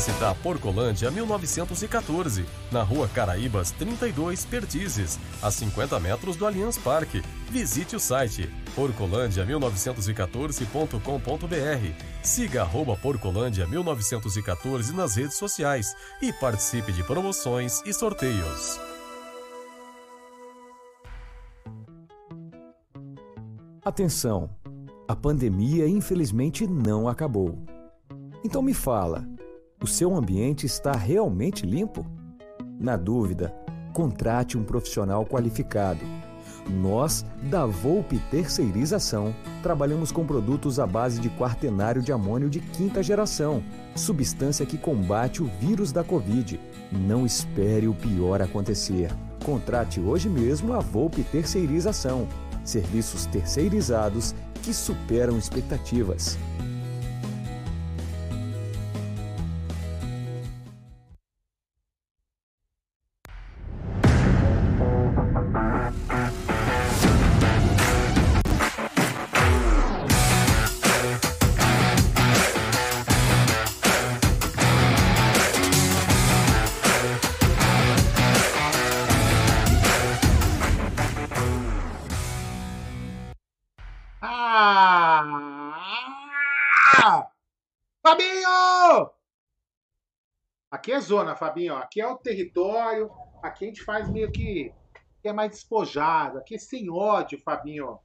visitar Porcolândia 1914, na rua Caraíbas 32, Pertizes, a 50 metros do Allianz Parque. Visite o site porcolândia1914.com.br. Siga arroba Porcolândia 1914 nas redes sociais e participe de promoções e sorteios. Atenção! A pandemia infelizmente não acabou. Então me fala, o seu ambiente está realmente limpo? Na dúvida, contrate um profissional qualificado. Nós, da Volpe Terceirização, trabalhamos com produtos à base de quaternário de amônio de quinta geração, substância que combate o vírus da Covid. Não espere o pior acontecer. Contrate hoje mesmo a Volpe Terceirização. Serviços terceirizados que superam expectativas. Aqui é zona, Fabinho. Aqui é o território. Aqui a gente faz meio que. é mais despojado. Aqui é sem ódio, Fabinho.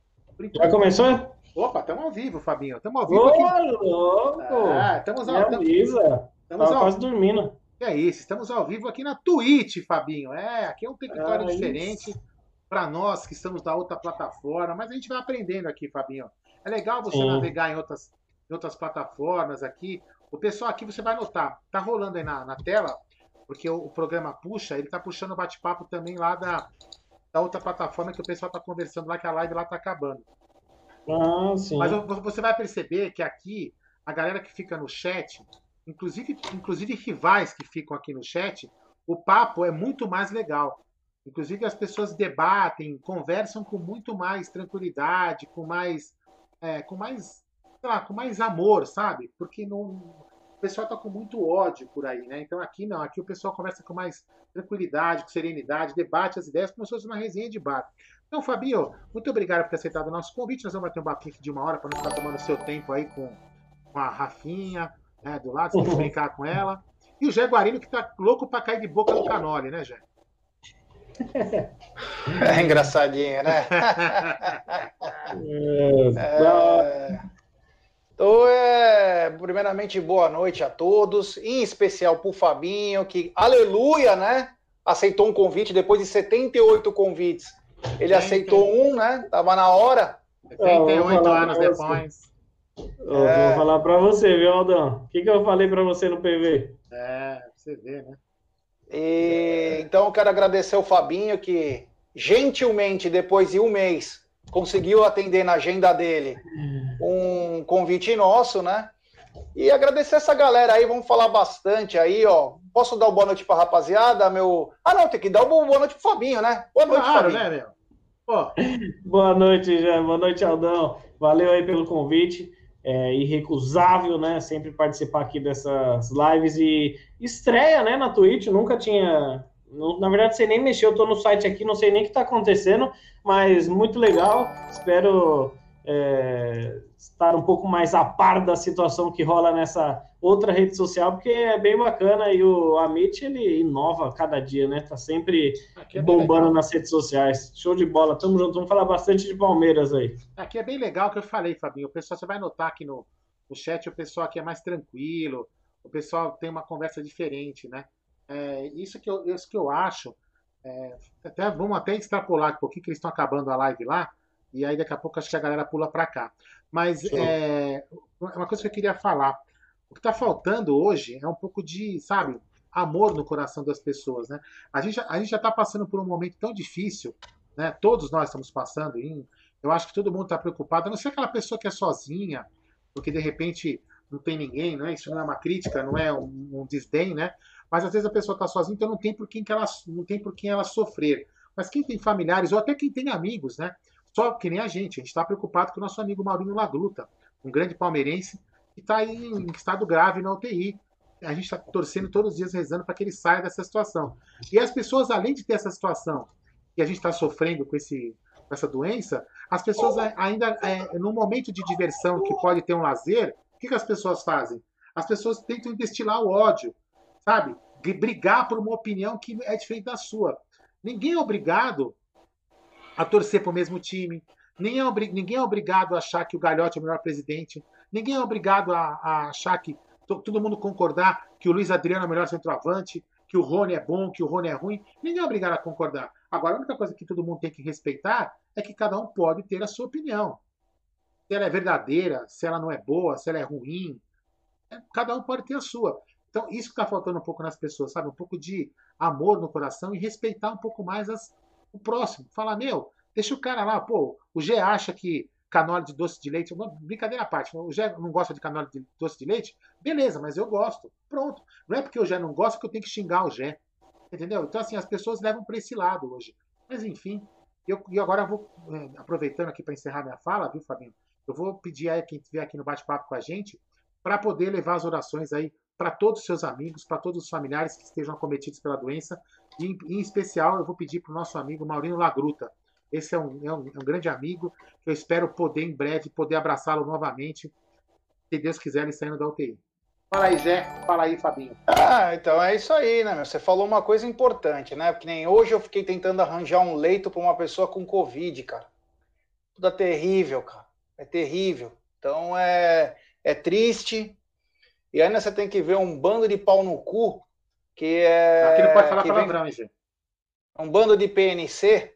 Já começou? Opa, estamos ao vivo, Fabinho. Estamos ao vivo Ô, aqui. louco! É, estamos ao, Me estamos, ao quase dormindo. É isso, estamos ao vivo aqui na Twitch, Fabinho. É, aqui é um território Ah, diferente para nós que estamos da outra plataforma, mas a gente vai aprendendo aqui, Fabinho. É legal você Sim. navegar em outras, em outras plataformas aqui. O pessoal aqui você vai notar, tá rolando aí na, na tela, porque o, o programa puxa, ele tá puxando o bate-papo também lá da, da outra plataforma que o pessoal tá conversando lá, que a live lá tá acabando. Ah, sim. Mas vo- você vai perceber que aqui, a galera que fica no chat, inclusive, inclusive rivais que ficam aqui no chat, o papo é muito mais legal. Inclusive as pessoas debatem, conversam com muito mais tranquilidade, com mais, é, com mais, sei lá, com mais amor, sabe? Porque não, o pessoal tá com muito ódio por aí, né? Então aqui não, aqui o pessoal conversa com mais tranquilidade, com serenidade, debate as ideias como se fosse uma resenha de bar. Então, Fabio, muito obrigado por ter aceitado o nosso convite. Nós vamos bater um aqui de uma hora para não ficar tomando seu tempo aí com, com a Rafinha né, do lado, você tem que brincar com ela. E o Jé Guarino que tá louco para cair de boca no canole, né, Jé? É engraçadinho, né? É, hora. Então, é, primeiramente, boa noite a todos, em especial pro Fabinho, que, aleluia, né? Aceitou um convite depois de 78 convites. Ele Sim, aceitou um, né? Tava na hora. 78 falar anos depois. Eu É. vou falar pra você, viu, Aldão? O que, que eu falei pra você no PV? É, você vê, né? E, então, eu quero agradecer o Fabinho, que gentilmente, depois de um mês, conseguiu atender na agenda dele um convite nosso, né? E agradecer essa galera aí, vamos falar bastante aí, ó. Posso dar uma boa noite pra rapaziada, meu. Ah, não, tem que dar uma boa noite pro Fabinho, né? Boa noite, Claro, Fabinho. né, meu? Pô, Boa noite, Jé. Boa noite, Aldão. Valeu aí pelo convite. É irrecusável, né? Sempre participar aqui dessas lives e estreia, né, na Twitch. Nunca tinha. Na verdade, sei nem mexer. Eu tô no site aqui, não sei nem o que tá acontecendo, mas muito legal. Espero é, estar um pouco mais a par da situação que rola nessa outra rede social, porque é bem bacana e o Amit ele inova cada dia, né? Tá sempre é, bombando legal. nas redes sociais. Show de bola, tamo junto. Vamos falar bastante de Palmeiras aí. aqui é bem legal o que eu falei, Fabinho. O pessoal, você vai notar aqui no, no chat, o pessoal aqui é mais tranquilo, o pessoal tem uma conversa diferente, né? É, isso, que eu, isso que eu acho. é, até, vamos até extrapolar um pouquinho, que eles estão acabando a live lá, e aí daqui a pouco acho que a galera pula para cá. Mas é, uma coisa que eu queria falar. O que está faltando hoje é um pouco de, sabe, amor no coração das pessoas, né? A gente, já- a gente já está passando por um momento tão difícil, né? Todos nós estamos passando. Em, eu acho que todo mundo está preocupado. A não ser aquela pessoa que é sozinha, porque de repente não tem ninguém, né? Isso não é uma crítica, não é um, um desdém, né? Mas às vezes a pessoa está sozinha, então não tem por quem que ela não tem por quem ela sofrer. Mas quem tem familiares ou até quem tem amigos, né? Só que nem a gente, a gente está preocupado com o nosso amigo Maurinho Lagluta, um grande palmeirense que está em estado grave na UTI. a gente está torcendo todos os dias, rezando para que ele saia dessa situação. E as pessoas, além de ter essa situação que a gente está sofrendo com, esse, com essa doença, as pessoas ainda, é, no momento de diversão que pode ter um lazer, o que, que as pessoas fazem? As pessoas tentam destilar o ódio, sabe? Brigar por uma opinião que é diferente da sua. Ninguém é obrigado a torcer para o mesmo time. Ninguém é, ninguém é obrigado a achar que o Galhote é o melhor presidente. Ninguém é obrigado a, a achar que todo mundo concordar que o Luiz Adriano é o melhor centroavante, que o Rony é bom, que o Rony é ruim. Ninguém é obrigado a concordar. Agora, a única coisa que todo mundo tem que respeitar é que cada um pode ter a sua opinião. Se ela é verdadeira, se ela não é boa, se ela é ruim. É, cada um pode ter a sua. Então, isso que está faltando um pouco nas pessoas, sabe? Um pouco de amor no coração e respeitar um pouco mais as, o próximo. Falar, meu, deixa o cara lá, pô, o G acha que canole de doce de leite. Brincadeira à parte. O Jé não gosta de canole de doce de leite? Beleza, mas eu gosto. Pronto. Não é porque o Jé não gosta que eu tenho que xingar o Jé. Entendeu? Então, assim, as pessoas levam para esse lado hoje. Mas, enfim. Eu, e agora eu vou, é, aproveitando aqui para encerrar minha fala, viu, Fabinho? Eu vou pedir aí quem estiver aqui no bate-papo com a gente para poder levar as orações aí para todos os seus amigos, para todos os familiares que estejam acometidos pela doença. E, em especial, eu vou pedir para o nosso amigo Maurino Lagruta. Esse é um, é, um, é um, grande amigo que eu espero poder em breve poder abraçá-lo novamente, se Deus quiser, ele saindo da UTI. Fala aí, Zé. Fala aí, Fabinho. Ah, então é isso aí, né, meu? Você falou uma coisa importante, né? Porque nem hoje eu fiquei tentando arranjar um leito para uma pessoa com Covid, cara. Tudo é terrível, cara. É terrível. Então é, é triste. E ainda você tem que ver um bando de pau no cu que é. Aqui não pode falar palavrão, vem... hein? Um bando de PNC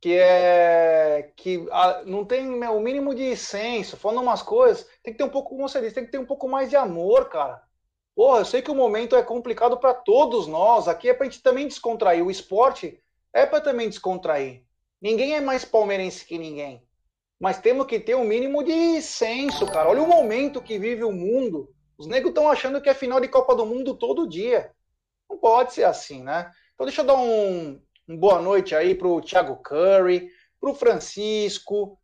que é que a, não tem o mínimo de senso, falando umas coisas, tem que ter um pouco, como você disse, tem que ter um pouco mais de amor, cara. Porra, eu sei que o momento é complicado para todos nós, aqui é pra gente também descontrair, o esporte é para também descontrair. Ninguém é mais palmeirense que ninguém, mas temos que ter um mínimo de senso, cara. Olha o momento que vive o mundo. Os negros estão achando que é final de Copa do Mundo todo dia. Não pode ser assim, né? Então deixa eu dar um, um boa noite aí para o Thiago Curry, para o Francisco,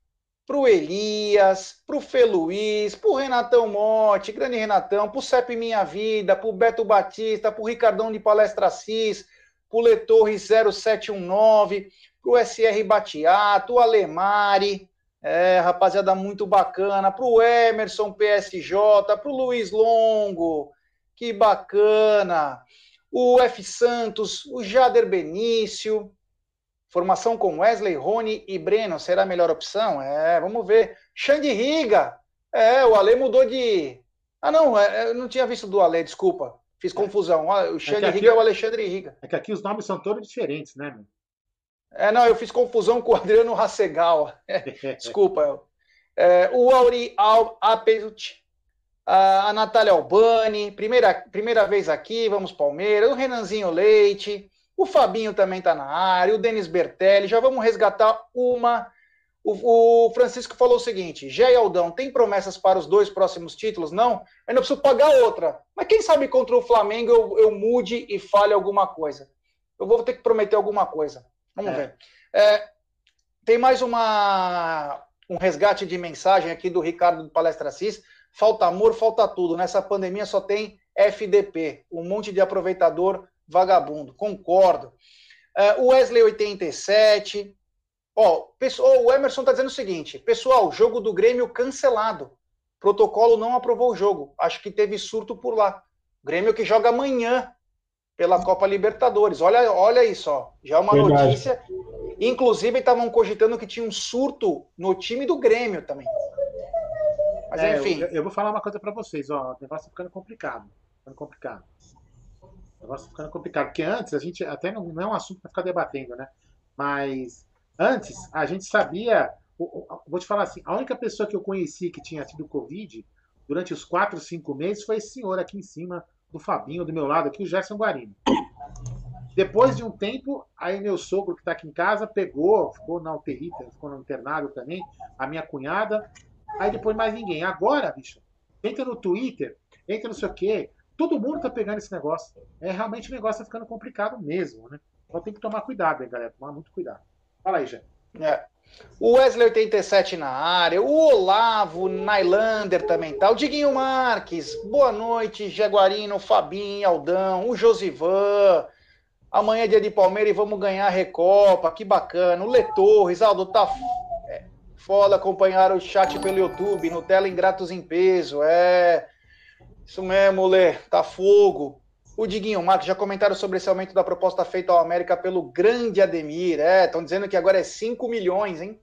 para o Elias, para o Fê Luiz, para o Renatão Monte, grande Renatão, para o CEP Minha Vida, para o Beto Batista, para o Ricardão de Palestra Assis, para o Letorre 0719, para o SR Batiato, o Alemari, é, rapaziada muito bacana, para o Emerson PSJ, para o Luiz Longo, que bacana o F. Santos, o Jader Benício. Formação com Wesley, Rony e Breno será a melhor opção? É, vamos ver. Xande Riga. É, o Ale mudou de. Ah, não, é, eu não tinha visto do Ale, desculpa. Fiz é. confusão. O Xande é Riga é o Alexandre Riga. É que aqui os nomes são todos diferentes, né, meu? É, não, eu fiz confusão com o Adriano Rassegal. desculpa. É, o Auri Al Apelt a Natália Albani, primeira, primeira vez aqui, vamos Palmeiras, o Renanzinho Leite, o Fabinho também está na área, o Denis Bertelli, já vamos resgatar uma. O, o Francisco falou o seguinte: Gé e Aldão, tem promessas para os dois próximos títulos? Não? Ainda preciso pagar outra. Mas quem sabe contra o Flamengo eu, eu mude e fale alguma coisa. Eu vou ter que prometer alguma coisa. Vamos é. ver. É, tem mais uma, um resgate de mensagem aqui do Ricardo do Palestra Cis. Falta amor, falta tudo. Nessa pandemia só tem FDP, um monte de aproveitador vagabundo. Concordo. Uh, o Wesley 87. Ó, pessoal, o Emerson tá dizendo o seguinte: pessoal, jogo do Grêmio cancelado. Protocolo não aprovou o jogo. Acho que teve surto por lá. Grêmio que joga amanhã pela Copa Libertadores. Olha, olha isso, ó. Já é uma Verdade. notícia. Inclusive, estavam cogitando que tinha um surto no time do Grêmio também. Mas é, enfim. Eu, eu, vou falar uma coisa para vocês, ó. O negócio tá ficando complicado. Ficando complicado. O negócio tá ficando complicado. Porque antes, a gente até não, não é um assunto para ficar debatendo, né? Mas antes, a gente sabia. Vou te falar assim, a única pessoa que eu conheci que tinha tido Covid durante os quatro, cinco meses foi esse senhor aqui em cima do Fabinho, do meu lado aqui, o Gerson Guarino. Depois de um tempo, aí meu sogro que está aqui em casa pegou, ficou na UTI, ficou no internado também, a minha cunhada, Aí depois mais ninguém. Agora, bicho, entra no Twitter, entra não sei o quê. Todo mundo tá pegando esse negócio. É realmente o negócio tá ficando complicado mesmo, né? Então tem que tomar cuidado, hein, galera. Tomar muito cuidado. Fala aí, Jé. É. O Wesley 87 na área, o Olavo Nailander também tá, o Diguinho Marques, boa noite, Jaguarino, Fabinho, Aldão, o Josivan, amanhã é dia de Palmeiras e vamos ganhar a Recopa, que bacana, o Lê Torres, Aldo, tá é, foda acompanhar o chat pelo YouTube, Nutella Ingratos em Peso, é, isso mesmo, Lê, tá fogo. O Diguinho Marques já comentaram sobre esse aumento da proposta feita ao América pelo grande Ademir. É, estão dizendo que agora é 5 milhões, hein?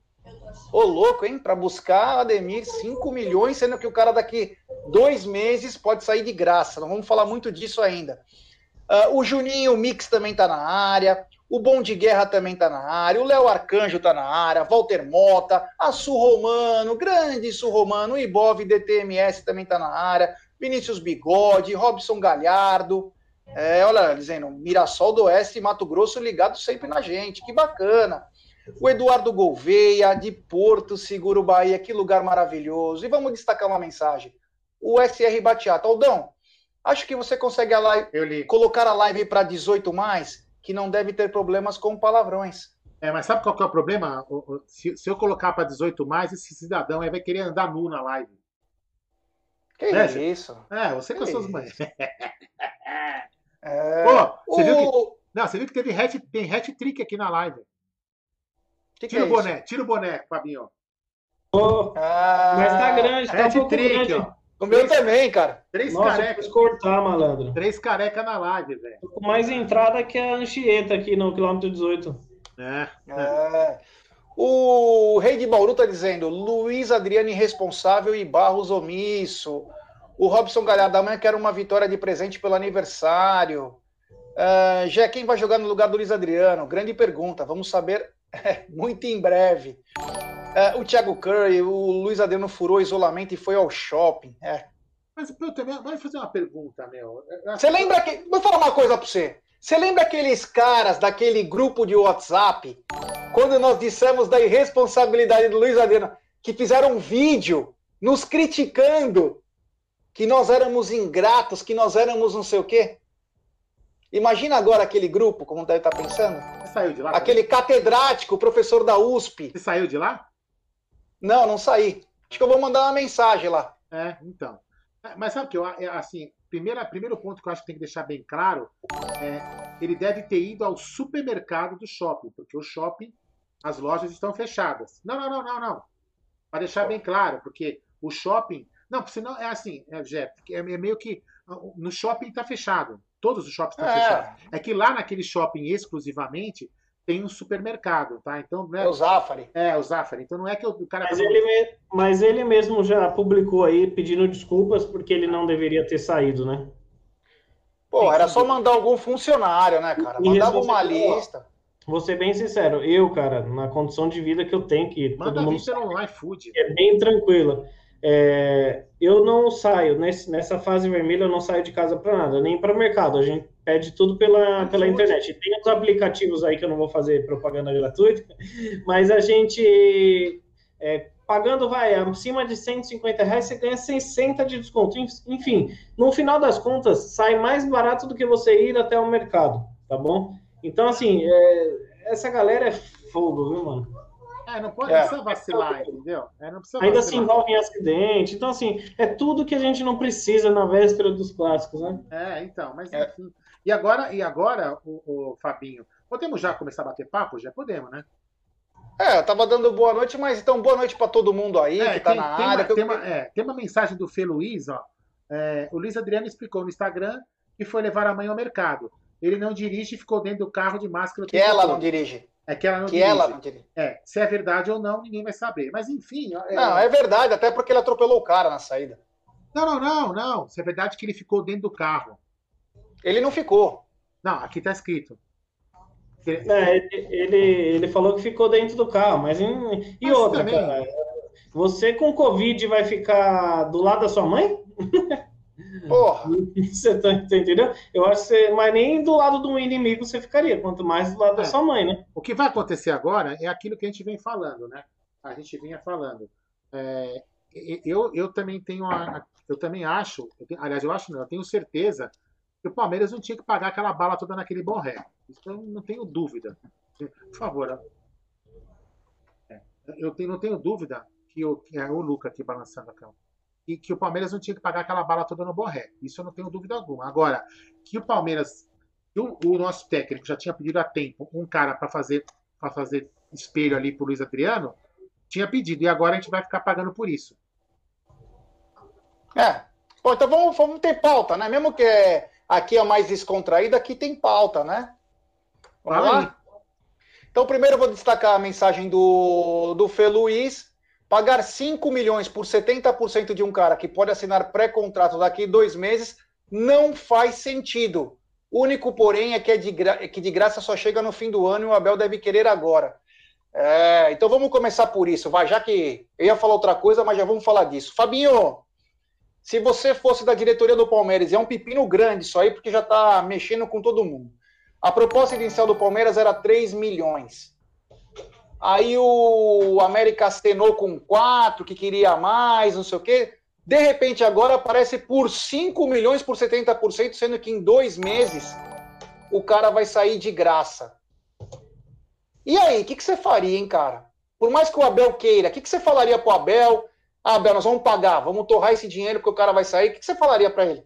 Ô, louco, hein? Para buscar Ademir 5 milhões, sendo que o cara daqui dois meses pode sair de graça. Não vamos falar muito disso ainda. Uh, o Juninho Mix também tá na área. O Bom de Guerra também tá na área. O Léo Arcanjo tá na área. Walter Mota. A Su Romano, grande Su Romano. O Ibov DTMS também tá na área. Vinícius Bigode. Robson Galhardo. É, olha, dizendo, Mirassol do Oeste e Mato Grosso ligado sempre na gente, que bacana. O Eduardo Gouveia, de Porto Seguro Bahia, que lugar maravilhoso. E vamos destacar uma mensagem. O SR Batiata. Aldão, acho que você consegue a live, colocar a live para 18 mais, que não deve ter problemas com palavrões. É, mas sabe qual que é o problema? Se, se eu colocar para 18 mais, esse cidadão aí vai querer andar nu na live. Que é, isso? É, você com as suas mães. É... Pô, você, o... viu que... Não, você viu que teve hat, tem hat-trick aqui na live. Que tira que é o boné, isso? tira o boné, Fabinho. Oh, ah, mas tá grande, tá um trick, ó. O meu também, cara. Três carecas. cortar, malandro. Três carecas na live, velho. Com mais entrada que a Anchieta aqui no quilômetro 18. É. é. O Rei de Bauru tá dizendo: Luiz Adriano irresponsável e Barros omisso. O Robson Galhardo, amanhã quer uma vitória de presente pelo aniversário. Uh, já quem vai jogar no lugar do Luiz Adriano? Grande pergunta. Vamos saber muito em breve. Uh, o Thiago Curry, o Luiz Adriano furou isolamento e foi ao shopping. É. Mas eu também, vou fazer uma pergunta, meu. Você lembra que. Vou falar uma coisa para você. Você lembra aqueles caras daquele grupo de WhatsApp, quando nós dissemos da irresponsabilidade do Luiz Adriano, que fizeram um vídeo nos criticando que nós éramos ingratos, que nós éramos não sei o quê. Imagina agora aquele grupo, como deve estar pensando. Você saiu de lá? Aquele catedrático, professor da USP. Você saiu de lá? Não, não saí. Acho que eu vou mandar uma mensagem lá. É, então. É, mas sabe o que eu, é, assim, primeira, primeiro ponto que eu acho que tem que deixar bem claro é ele deve ter ido ao supermercado do shopping, porque o shopping, as lojas estão fechadas. Não, não, não, não, não. Para deixar bem claro, porque o shopping não, porque senão é assim, é, Jeff, é, é meio que. No shopping está fechado. Todos os shoppings estão é. fechados. É que lá naquele shopping exclusivamente tem um supermercado, tá? Então não é, é o Zafari. É, o Zafari. Então não é que o cara. Mas, ele, me... mas ele mesmo já publicou aí pedindo desculpas porque ele não deveria ter saído, né? Pô, era só mandar algum funcionário, né, cara? Mandava uma lista. Vou ser bem sincero, eu, cara, na condição de vida que eu tenho, que Manda todo mundo pelo iFood. É bem tranquila. É, eu não saio, nesse, nessa fase vermelha, eu não saio de casa para nada, nem para o mercado. A gente pede tudo pela, pela internet. Tem os aplicativos aí que eu não vou fazer propaganda gratuita, mas a gente, é, pagando, vai, acima de 150 reais, você ganha 60 de desconto. Enfim, no final das contas, sai mais barato do que você ir até o mercado, tá bom? Então, assim, é, essa galera é fogo, viu, mano? É, não pode é. precisar vacilar, entendeu? É, não precisa Ainda se envolve em acidente. Então, assim, é tudo que a gente não precisa na véspera dos clássicos, né? É, então, mas é. enfim. E agora, e agora o, o, Fabinho, podemos já começar a bater papo? Já podemos, né? É, eu tava dando boa noite, mas então boa noite para todo mundo aí é, que tá tem, na tem área. Uma, tem, uma, é, tem uma mensagem do Fê Luiz, ó. É, o Luiz Adriano explicou no Instagram que foi levar a mãe ao mercado. Ele não dirige e ficou dentro do carro de máscara. Que ela todo. não dirige. É que ela não que ela não. É, se é verdade ou não, ninguém vai saber. Mas enfim. É... Não, é verdade, até porque ele atropelou o cara na saída. Não, não, não, não. Se é verdade que ele ficou dentro do carro. Ele não ficou. Não, aqui tá escrito. É, ele, ele, ele, falou que ficou dentro do carro, mas em, e mas outra, também... cara? Você com Covid vai ficar do lado da sua mãe? Porra! Você tá entendendo? Eu acho que você, mas nem do lado de um inimigo você ficaria, quanto mais do lado é. da sua mãe, né? O que vai acontecer agora é aquilo que a gente vem falando, né? A gente vinha falando. É, eu, eu também tenho a, eu também acho, eu tenho, aliás, eu acho não, eu tenho certeza que o Palmeiras não tinha que pagar aquela bala toda naquele Borré. Isso eu não tenho dúvida. Por favor. É, eu tenho, não tenho dúvida que o, que é o Luca aqui balançando a cama. E que o Palmeiras não tinha que pagar aquela bala toda no Borré. Isso eu não tenho dúvida alguma. Agora, que o Palmeiras, o, o nosso técnico já tinha pedido há tempo um cara para fazer, para fazer espelho ali pro Luiz Adriano, tinha pedido. E agora a gente vai ficar pagando por isso. É. Bom, então vamos, vamos ter pauta, né? Mesmo que aqui é mais descontraída, aqui tem pauta, né? Vamos Fala lá? Aí. Então, primeiro eu vou destacar a mensagem do, do Fê Luiz. Pagar 5 milhões por 70% de um cara que pode assinar pré-contrato daqui dois meses não faz sentido. O único, porém, é que, é de é que de graça só chega no fim do ano e o Abel deve querer agora. É, então vamos começar por isso, vai, já que eu ia falar outra coisa, mas já vamos falar disso. Fabinho, se você fosse da diretoria do Palmeiras, é um pepino grande isso aí, porque já está mexendo com todo mundo. A proposta inicial do Palmeiras era 3 milhões. Aí o América acenou com 4, que queria mais, não sei o quê. De repente, agora aparece por 5 milhões por 70%, sendo que em dois meses o cara vai sair de graça. E aí, o que, que você faria, hein, cara? Por mais que o Abel queira, o que, que você falaria pro Abel? Ah, Abel, nós vamos pagar, vamos torrar esse dinheiro que o cara vai sair. O que, que você falaria para ele?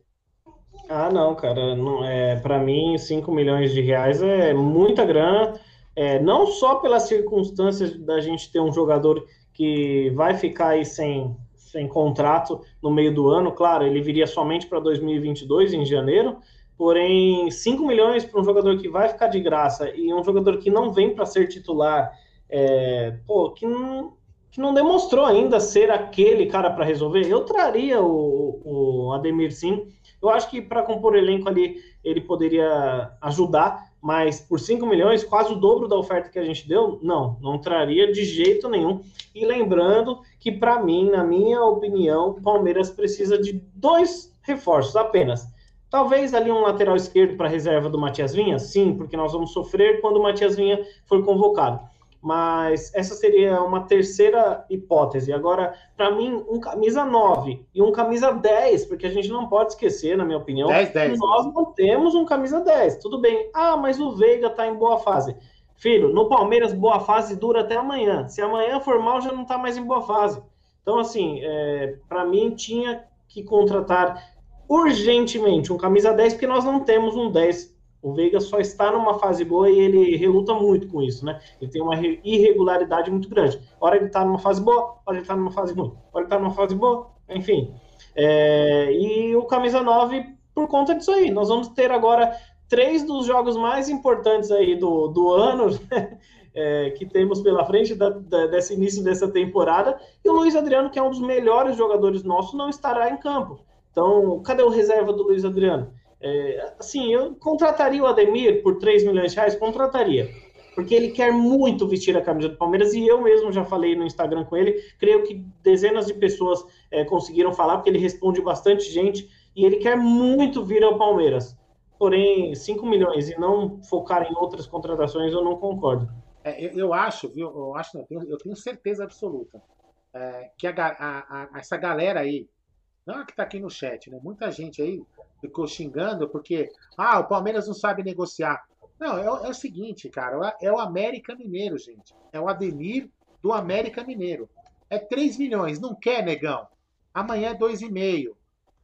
Ah, não, cara, não é, para mim 5 milhões de reais é muita grana, é, não só pelas circunstâncias da gente ter um jogador que vai ficar aí sem, sem contrato no meio do ano, claro, ele viria somente para 2022 em janeiro, porém 5 milhões para um jogador que vai ficar de graça e um jogador que não vem para ser titular, é, pô, que não, que não demonstrou ainda ser aquele cara para resolver, eu traria o, o Ademir sim. Eu acho que para compor elenco ali ele poderia ajudar, mas por 5 milhões, quase o dobro da oferta que a gente deu, não, não traria de jeito nenhum. E lembrando que, para mim, na minha opinião, o Palmeiras precisa de dois reforços apenas. Talvez ali um lateral esquerdo para reserva do Matias Vinha? Sim, porque nós vamos sofrer quando o Matias Vinha for convocado mas essa seria uma terceira hipótese. Agora, para mim, um camisa 9 e um camisa 10, porque a gente não pode esquecer, na minha opinião, 10, 10. nós não temos um camisa 10. Tudo bem. Ah, mas o Veiga está em boa fase. Filho, no Palmeiras, boa fase dura até amanhã. Se amanhã for mal, já não está mais em boa fase. Então, assim, é, para mim, tinha que contratar urgentemente um camisa 10, porque nós não temos um 10 o Veiga só está numa fase boa e ele reluta muito com isso, né? Ele tem uma irregularidade muito grande. Hora ele está numa fase boa, hora ele está numa fase ruim. Hora ele está numa fase boa, enfim. É, e o camisa 9, por conta disso aí, nós vamos ter agora três dos jogos mais importantes aí do, do ano, né? é, que temos pela frente da, da, desse início dessa temporada, e o Luiz Adriano, que é um dos melhores jogadores nossos, não estará em campo. Então, cadê o reserva do Luiz Adriano? É, assim, eu contrataria o Ademir por 3 milhões de reais, contrataria. Porque ele quer muito vestir a camisa do Palmeiras e eu mesmo já falei no Instagram com ele. Creio que dezenas de pessoas é, conseguiram falar, porque ele responde bastante gente e ele quer muito vir ao Palmeiras. Porém, 5 milhões e não focar em outras contratações, eu não concordo. É, eu, eu, acho, viu? Eu acho, não, eu tenho, eu tenho certeza absoluta é, que a, a, a, essa galera aí, não é que está aqui no chat, né? Muita gente aí ficou xingando porque ah, o Palmeiras não sabe negociar. Não, é, é o seguinte, cara, é o América Mineiro, gente. É o Ademir do América Mineiro. É 3 milhões, não quer, negão? Amanhã é 2,5.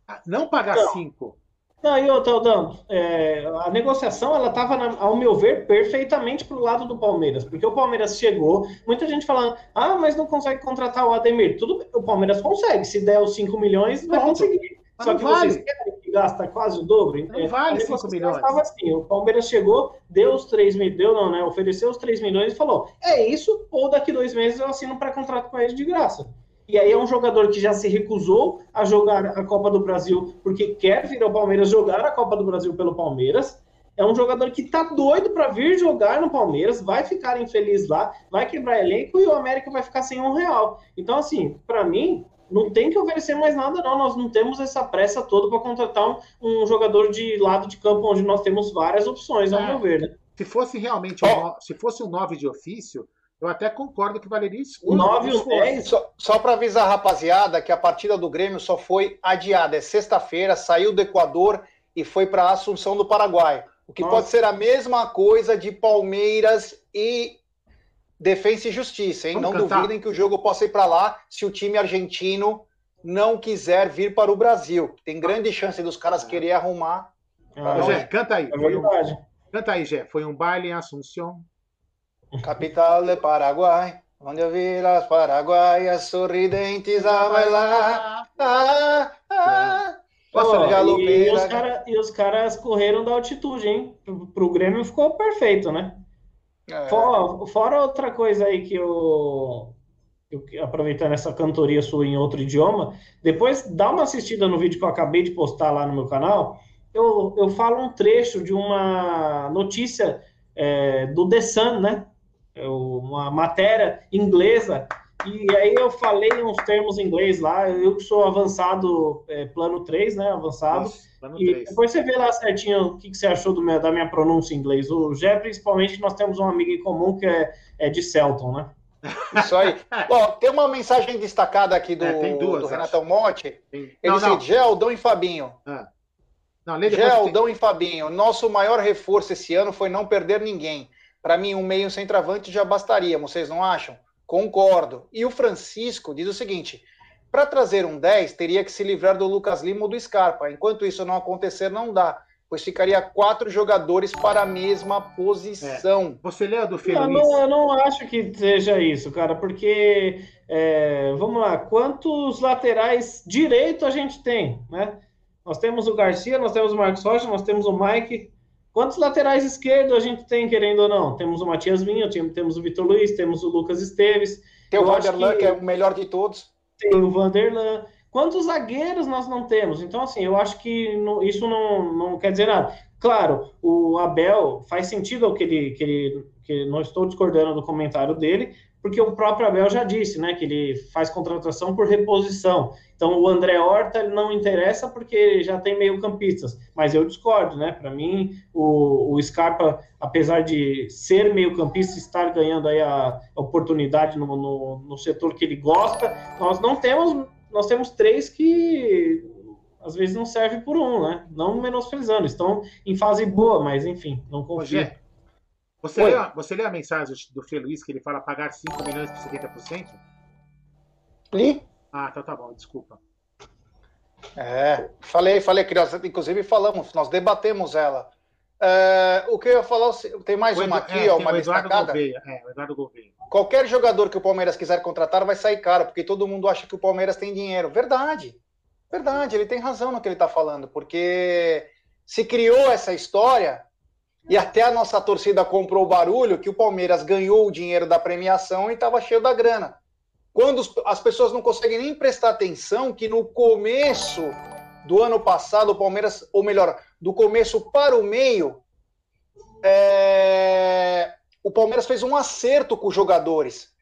Ah, não pagar 5. Não, e outra, Aldão, é, a negociação, ela estava, ao meu ver, perfeitamente para o lado do Palmeiras, porque o Palmeiras chegou, muita gente falando, ah, mas não consegue contratar o Ademir. Tudo bem, o Palmeiras consegue, se der os 5 milhões, vai conseguir. Mas Só que vale. vocês querem gasta quase o dobro. Não é, vale 5 milhões. Estava assim, o Palmeiras chegou, deu os 3 milhões, deu não, né? Ofereceu os 3 milhões e falou: é isso, ou daqui dois meses eu assino para contrato com ele de graça. E aí é um jogador que já se recusou a jogar a Copa do Brasil porque quer vir ao Palmeiras jogar a Copa do Brasil pelo Palmeiras. É um jogador que tá doido para vir jogar no Palmeiras, vai ficar infeliz lá, vai quebrar elenco e o América vai ficar sem um real. Então, assim, para mim, não tem que oferecer mais nada, não. Nós não temos essa pressa toda para contratar um, um, jogador de lado de campo onde nós temos várias opções, ao é. meu ver. Né? Se fosse realmente um, se fosse um 9 de ofício, eu até concordo que valeria isso. O 9 e o 10. Só, só para avisar a rapaziada que a partida do Grêmio só foi adiada. É sexta-feira, saiu do Equador e foi para Assunção do Paraguai. O que Nossa. pode ser a mesma coisa de Palmeiras e defesa e justiça, hein? Vamos não cantar. duvidem que o jogo possa ir para lá se o time argentino não quiser vir para o Brasil. Tem grande chance dos caras é. querer arrumar. Ah, Gé, canta aí. É verdade. Um... Canta aí, Gé. Foi um baile em Assunção. Capital de Paraguai. Onde eu vi as paraguaias sorridentes a bailar. Ah, ah, oh, e, os cara, e os caras correram da altitude, hein? Pro, pro Grêmio ficou perfeito, né? É. Fora, fora, outra coisa aí que eu, eu, aproveitando essa cantoria sua em outro idioma, depois dá uma assistida no vídeo que eu acabei de postar lá no meu canal. Eu, eu falo um trecho de uma notícia é, do The Sun, né? É uma matéria inglesa, e aí eu falei uns termos em inglês lá, eu que sou avançado, é, plano 3, né, avançado, Isso, e 3. depois você vê lá certinho o que, que você achou meu, da minha pronúncia em inglês. O Gé, principalmente, nós temos um amigo em comum que é, é de Celton, né? Isso aí. Bom, tem uma mensagem destacada aqui do, é, duas, do Renatão Monte. Ele não, disse, Geldão e Fabinho. Ah. Não, Geldão tem... e Fabinho, nosso maior reforço esse ano foi não perder ninguém. Para mim, um meio centroavante já bastaria, vocês não acham? Concordo. E o Francisco diz o seguinte: para trazer um 10, teria que se livrar do Lucas Lima ou do Scarpa. Enquanto isso não acontecer, não dá. Pois ficaria quatro jogadores para a mesma posição. É. Você leu do Feliz? Não, não, eu não acho que seja isso, cara, porque é, vamos lá, quantos laterais direito a gente tem, né? Nós temos o Garcia, nós temos o Marcos Rocha, nós temos o Mike, Quantos laterais esquerdos a gente tem, querendo ou não? Temos o Matias Vinha, temos o Vitor Luiz, temos o Lucas Esteves. Tem o que... que... é o melhor de todos. Tem o Vanderlan. Quantos zagueiros nós não temos? Então, assim, eu acho que não, isso não, não quer dizer nada. Claro, o Abel faz sentido o que ele, que ele que não estou discordando do comentário dele, porque o próprio Abel já disse, né, que ele faz contratação por reposição. Então o André Horta ele não interessa porque já tem meio campistas, mas eu discordo, né? Para mim o, o Scarpa, apesar de ser meio campista, estar ganhando aí a, oportunidade no, no, no setor que ele gosta, nós não temos, nós temos três que às vezes não serve por um, né? Não menosprezando, estão em fase boa, mas enfim, não confio. Você leu, você leu a mensagem do Fê Luiz que ele fala pagar 5 milhões por 50%? Li. Ah, então tá bom, desculpa. É, falei, falei nós, inclusive falamos, nós debatemos ela. É, o que eu ia falar, tem mais o uma aqui, é, ó, uma destacada. Gouveia, é, o Eduardo Gouveia. Qualquer jogador que o Palmeiras quiser contratar vai sair caro, porque todo mundo acha que o Palmeiras tem dinheiro. Verdade, verdade, ele tem razão no que ele está falando, porque se criou essa história e até a nossa torcida comprou o barulho que o Palmeiras ganhou o dinheiro da premiação e estava cheio da grana. Quando as pessoas não conseguem nem prestar atenção que no começo do ano passado, o Palmeiras, ou melhor, do começo para o meio, é... o Palmeiras fez um acerto com os jogadores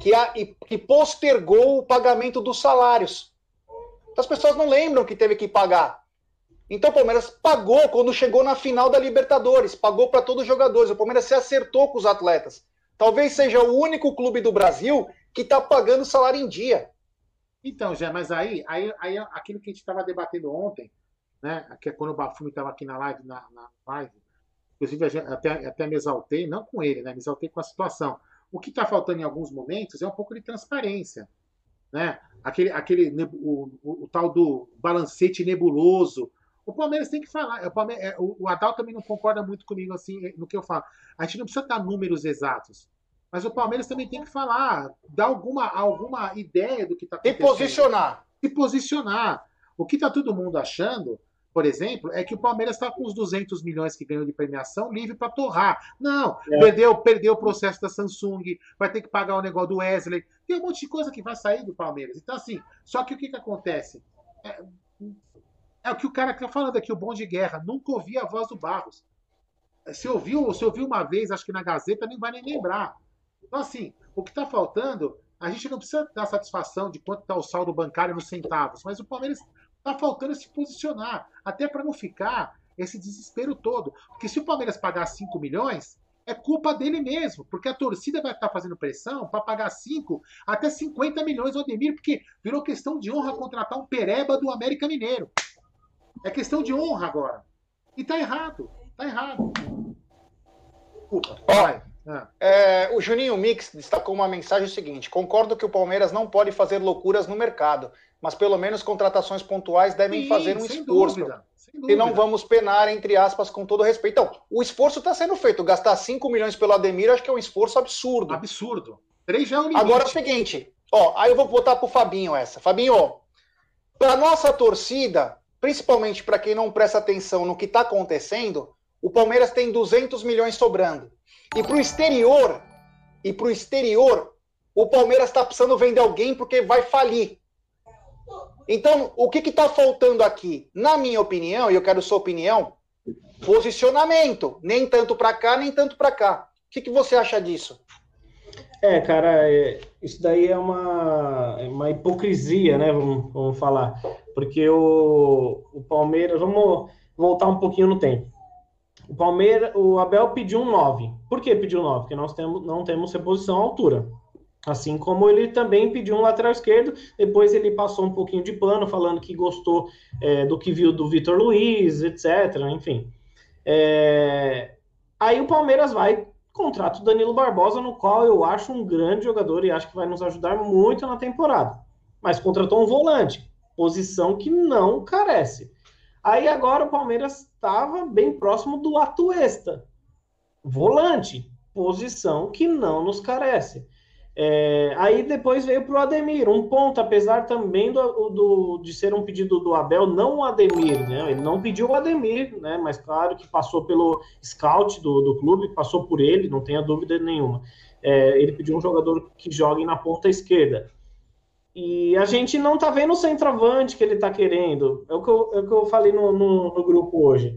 que, a, que postergou o pagamento dos salários. As pessoas não lembram que teve que pagar. Então o Palmeiras pagou quando chegou na final da Libertadores, pagou para todos os jogadores. O Palmeiras se acertou com os atletas. Talvez seja o único clube do Brasil que está pagando salário em dia. Então, já, mas aí, aí, aí aquilo que a gente estava debatendo ontem, né? Que é quando o Bafumi estava aqui na live, na, na live, inclusive gente, até, até me exaltei, não com ele, né? Me exaltei com a situação. O que está faltando em alguns momentos é um pouco de transparência. Né? Aquele, aquele o, o, o tal do balancete nebuloso o Palmeiras tem que falar. O, Palmeiras, é, o, Adal também não concorda muito comigo assim no que eu falo. A gente não precisa dar números exatos. Mas o Palmeiras também tem que falar, dar alguma, alguma ideia do que está acontecendo. E posicionar. Se posicionar. O que está todo mundo achando, por exemplo, é que o Palmeiras está com os 200 milhões que ganhou de premiação livre para torrar. Não, é. perdeu, perdeu o processo da Samsung, vai ter que pagar o negócio do Wesley. Tem um monte de coisa que vai sair do Palmeiras. Então, assim, só que o que, que acontece? É, é o que o cara está falando aqui, o bom de guerra. Nunca ouvi a voz do Barros. Se ouviu, se ouviu uma vez, acho que na Gazeta, nem vai nem lembrar. Então, assim, o que está faltando, a gente não precisa dar satisfação de quanto está o saldo bancário nos centavos, mas o Palmeiras está faltando se posicionar, até para não ficar esse desespero todo. Porque se o Palmeiras pagar 5 milhões, é culpa dele mesmo, porque a torcida vai estar tá fazendo pressão para pagar 5 até 50 milhões ao Ademir, porque virou questão de honra contratar um pereba do América Mineiro. É questão de honra agora. E tá errado. Tá errado. Desculpa. Ó, É. É, o Juninho Mix destacou uma mensagem seguinte: concordo que o Palmeiras não pode fazer loucuras no mercado, mas pelo menos contratações pontuais devem Sim, fazer um esforço. Dúvida, e não vamos penar, entre aspas, com todo respeito. Então, o esforço está sendo feito. Gastar 5 milhões pelo Ademir, acho que é um esforço absurdo. Absurdo. Três já é um limite. Agora é o seguinte: ó, aí eu vou botar pro Fabinho essa. Fabinho, para nossa torcida, principalmente para quem não presta atenção no que está acontecendo, o Palmeiras tem 200 milhões sobrando. E para o exterior, e para o exterior, o Palmeiras está precisando vender alguém porque vai falir. Então, o que está faltando aqui? Na minha opinião, e eu quero sua opinião, posicionamento. Nem tanto para cá, nem tanto para cá. O que, que você acha disso? É, cara, é, isso daí é uma, é uma hipocrisia, né? Vamos, vamos falar. Porque o, o Palmeiras, vamos voltar um pouquinho no tempo. O Palmeiras, o Abel pediu um 9. Por que pediu um 9? Porque nós temos, não temos reposição à altura. Assim como ele também pediu um lateral esquerdo, depois ele passou um pouquinho de pano, falando que gostou é, do que viu do Vitor Luiz, etc. Enfim. É... Aí o Palmeiras vai contrato o Danilo Barbosa, no qual eu acho um grande jogador e acho que vai nos ajudar muito na temporada. Mas contratou um volante, posição que não carece. Aí agora o Palmeiras estava bem próximo do Atuesta, volante, posição que não nos carece. É, aí depois veio para o Ademir, um ponto, apesar também do, do, de ser um pedido do Abel, não o Ademir, né? Ele não pediu o Ademir, né? Mas claro que passou pelo scout do, do clube, passou por ele, não tenha dúvida nenhuma. É, ele pediu um jogador que jogue na ponta esquerda. E a gente não tá vendo o centroavante que ele tá querendo. É o que eu, é o que eu falei no, no, no grupo hoje.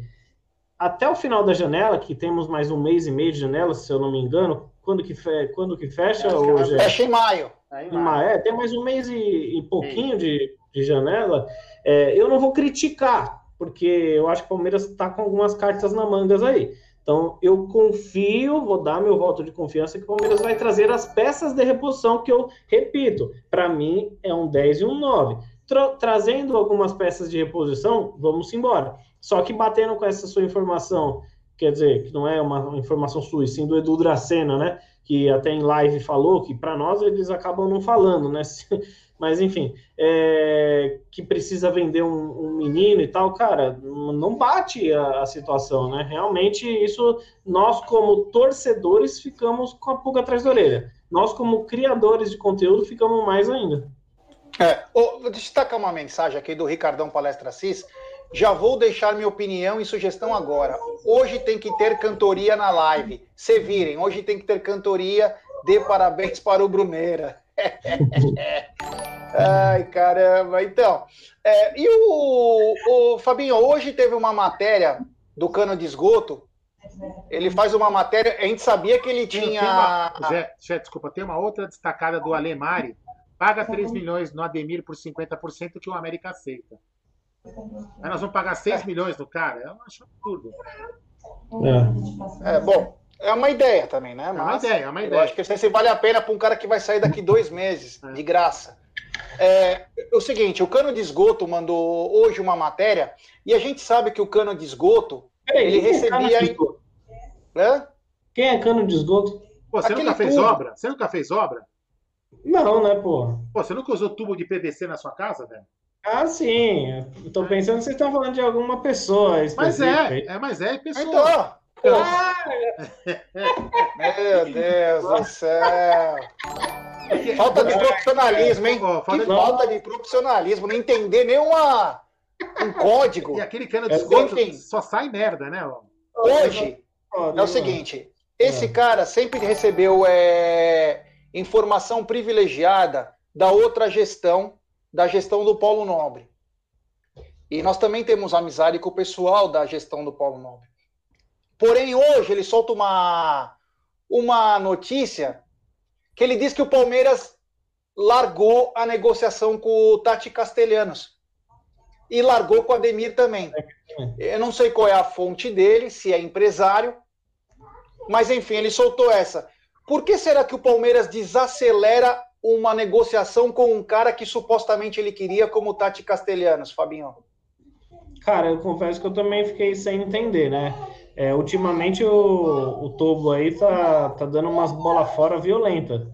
Até o final da janela, que temos mais um mês e meio de janela, se eu não me engano, quando que, fe... quando que fecha é, hoje? Fecha em maio. É, em maio. É, tem mais um mês e, e pouquinho de, de janela. É, eu não vou criticar, porque eu acho que o Palmeiras está com algumas cartas na mangas aí. Então, eu confio, vou dar meu voto de confiança que o Palmeiras vai trazer as peças de reposição que eu repito. Para mim, é um 10 e um 9. Tra trazendo algumas peças de reposição, vamos embora. Só que batendo com essa sua informação quer dizer, que não é uma informação sua, sim do Edu Dracena, né? Que até em live falou que para nós eles acabam não falando, né? Mas enfim, é, que precisa vender um, um, menino e tal, cara, não bate a, a, situação, né? Realmente, isso nós, como torcedores, ficamos com a pulga atrás da orelha. Nós, como criadores de conteúdo, ficamos mais ainda. É, vou destacar uma mensagem aqui do Ricardão Palestra Cis já vou deixar minha opinião e sugestão agora. Hoje tem que ter cantoria na live. Se virem, hoje tem que ter cantoria. Dê parabéns para o Bruneira. Ai, caramba. Então, é, e o, o Fabinho, hoje teve uma matéria do cano de esgoto. Ele faz uma matéria, a gente sabia que ele tinha. Uma, Zé, Zé, desculpa, tem uma outra destacada do Alemari. Paga 3 milhões no Ademir por 50% que o América aceita. Aí nós vamos pagar 6 é. milhões do cara? Eu acho absurdo. É. é, bom, é uma ideia também, né? Mas é uma ideia, é uma ideia. Eu acho que se vale a pena para um cara que vai sair daqui dois meses, é. de graça. É, o seguinte, o cano de esgoto mandou hoje uma matéria e a gente sabe que o cano de esgoto Peraí, ele recebia. É Hã? Quem é cano de esgoto? Pô, você Aquele nunca fez tubo. obra? Você nunca fez obra? Não, né, pô? Pô, você nunca usou tubo de PVC na sua casa, velho? Ah, sim. Estou pensando que vocês estão falando de alguma pessoa. Mas é, é, mas é pessoa. Então, ah, meu Deus do céu. Falta de profissionalismo, hein? que falta de profissionalismo, não entender nenhuma um código. E aquele cano de esgoto só sai merda, né? Hoje é o seguinte: esse cara sempre recebeu é, informação privilegiada da outra gestão da gestão do Paulo Nobre. E nós também temos amizade com o pessoal da gestão do Paulo Nobre. Porém, hoje ele solta uma, uma notícia que ele diz que o Palmeiras largou a negociação com o Tati Castelhanos. E largou com o Ademir também. Eu não sei qual é a fonte dele, se é empresário, mas enfim, ele soltou essa. Por que será que o Palmeiras desacelera uma negociação com um cara que supostamente ele queria, como Tati Castelhanos, Fabinho? Cara, eu confesso que eu também fiquei sem entender, né? é, ultimamente o, o Tobo aí tá, tá dando umas bola fora violenta.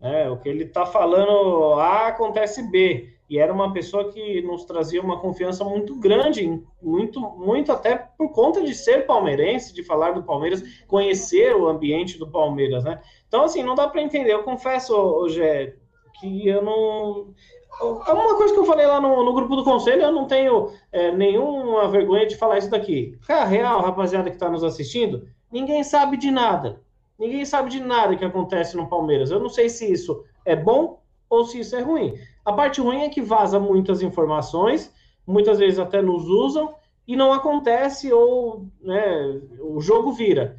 Né? O que ele tá falando A acontece B. E era uma pessoa que nos trazia uma confiança muito grande, muito, muito até por conta de ser palmeirense, de falar do Palmeiras, conhecer o ambiente do Palmeiras, né? Então, assim, não dá para entender. Eu confesso, hoje que eu não. Uma coisa que eu falei lá no, no grupo do conselho, eu não tenho é, nenhuma vergonha de falar isso daqui. Cara, real, rapaziada que está nos assistindo, ninguém sabe de nada. Ninguém sabe de nada que acontece no Palmeiras. Eu não sei se isso é bom ou se isso é ruim. A parte ruim é que vaza muitas informações, muitas vezes até nos usam e não acontece ou né, o jogo vira.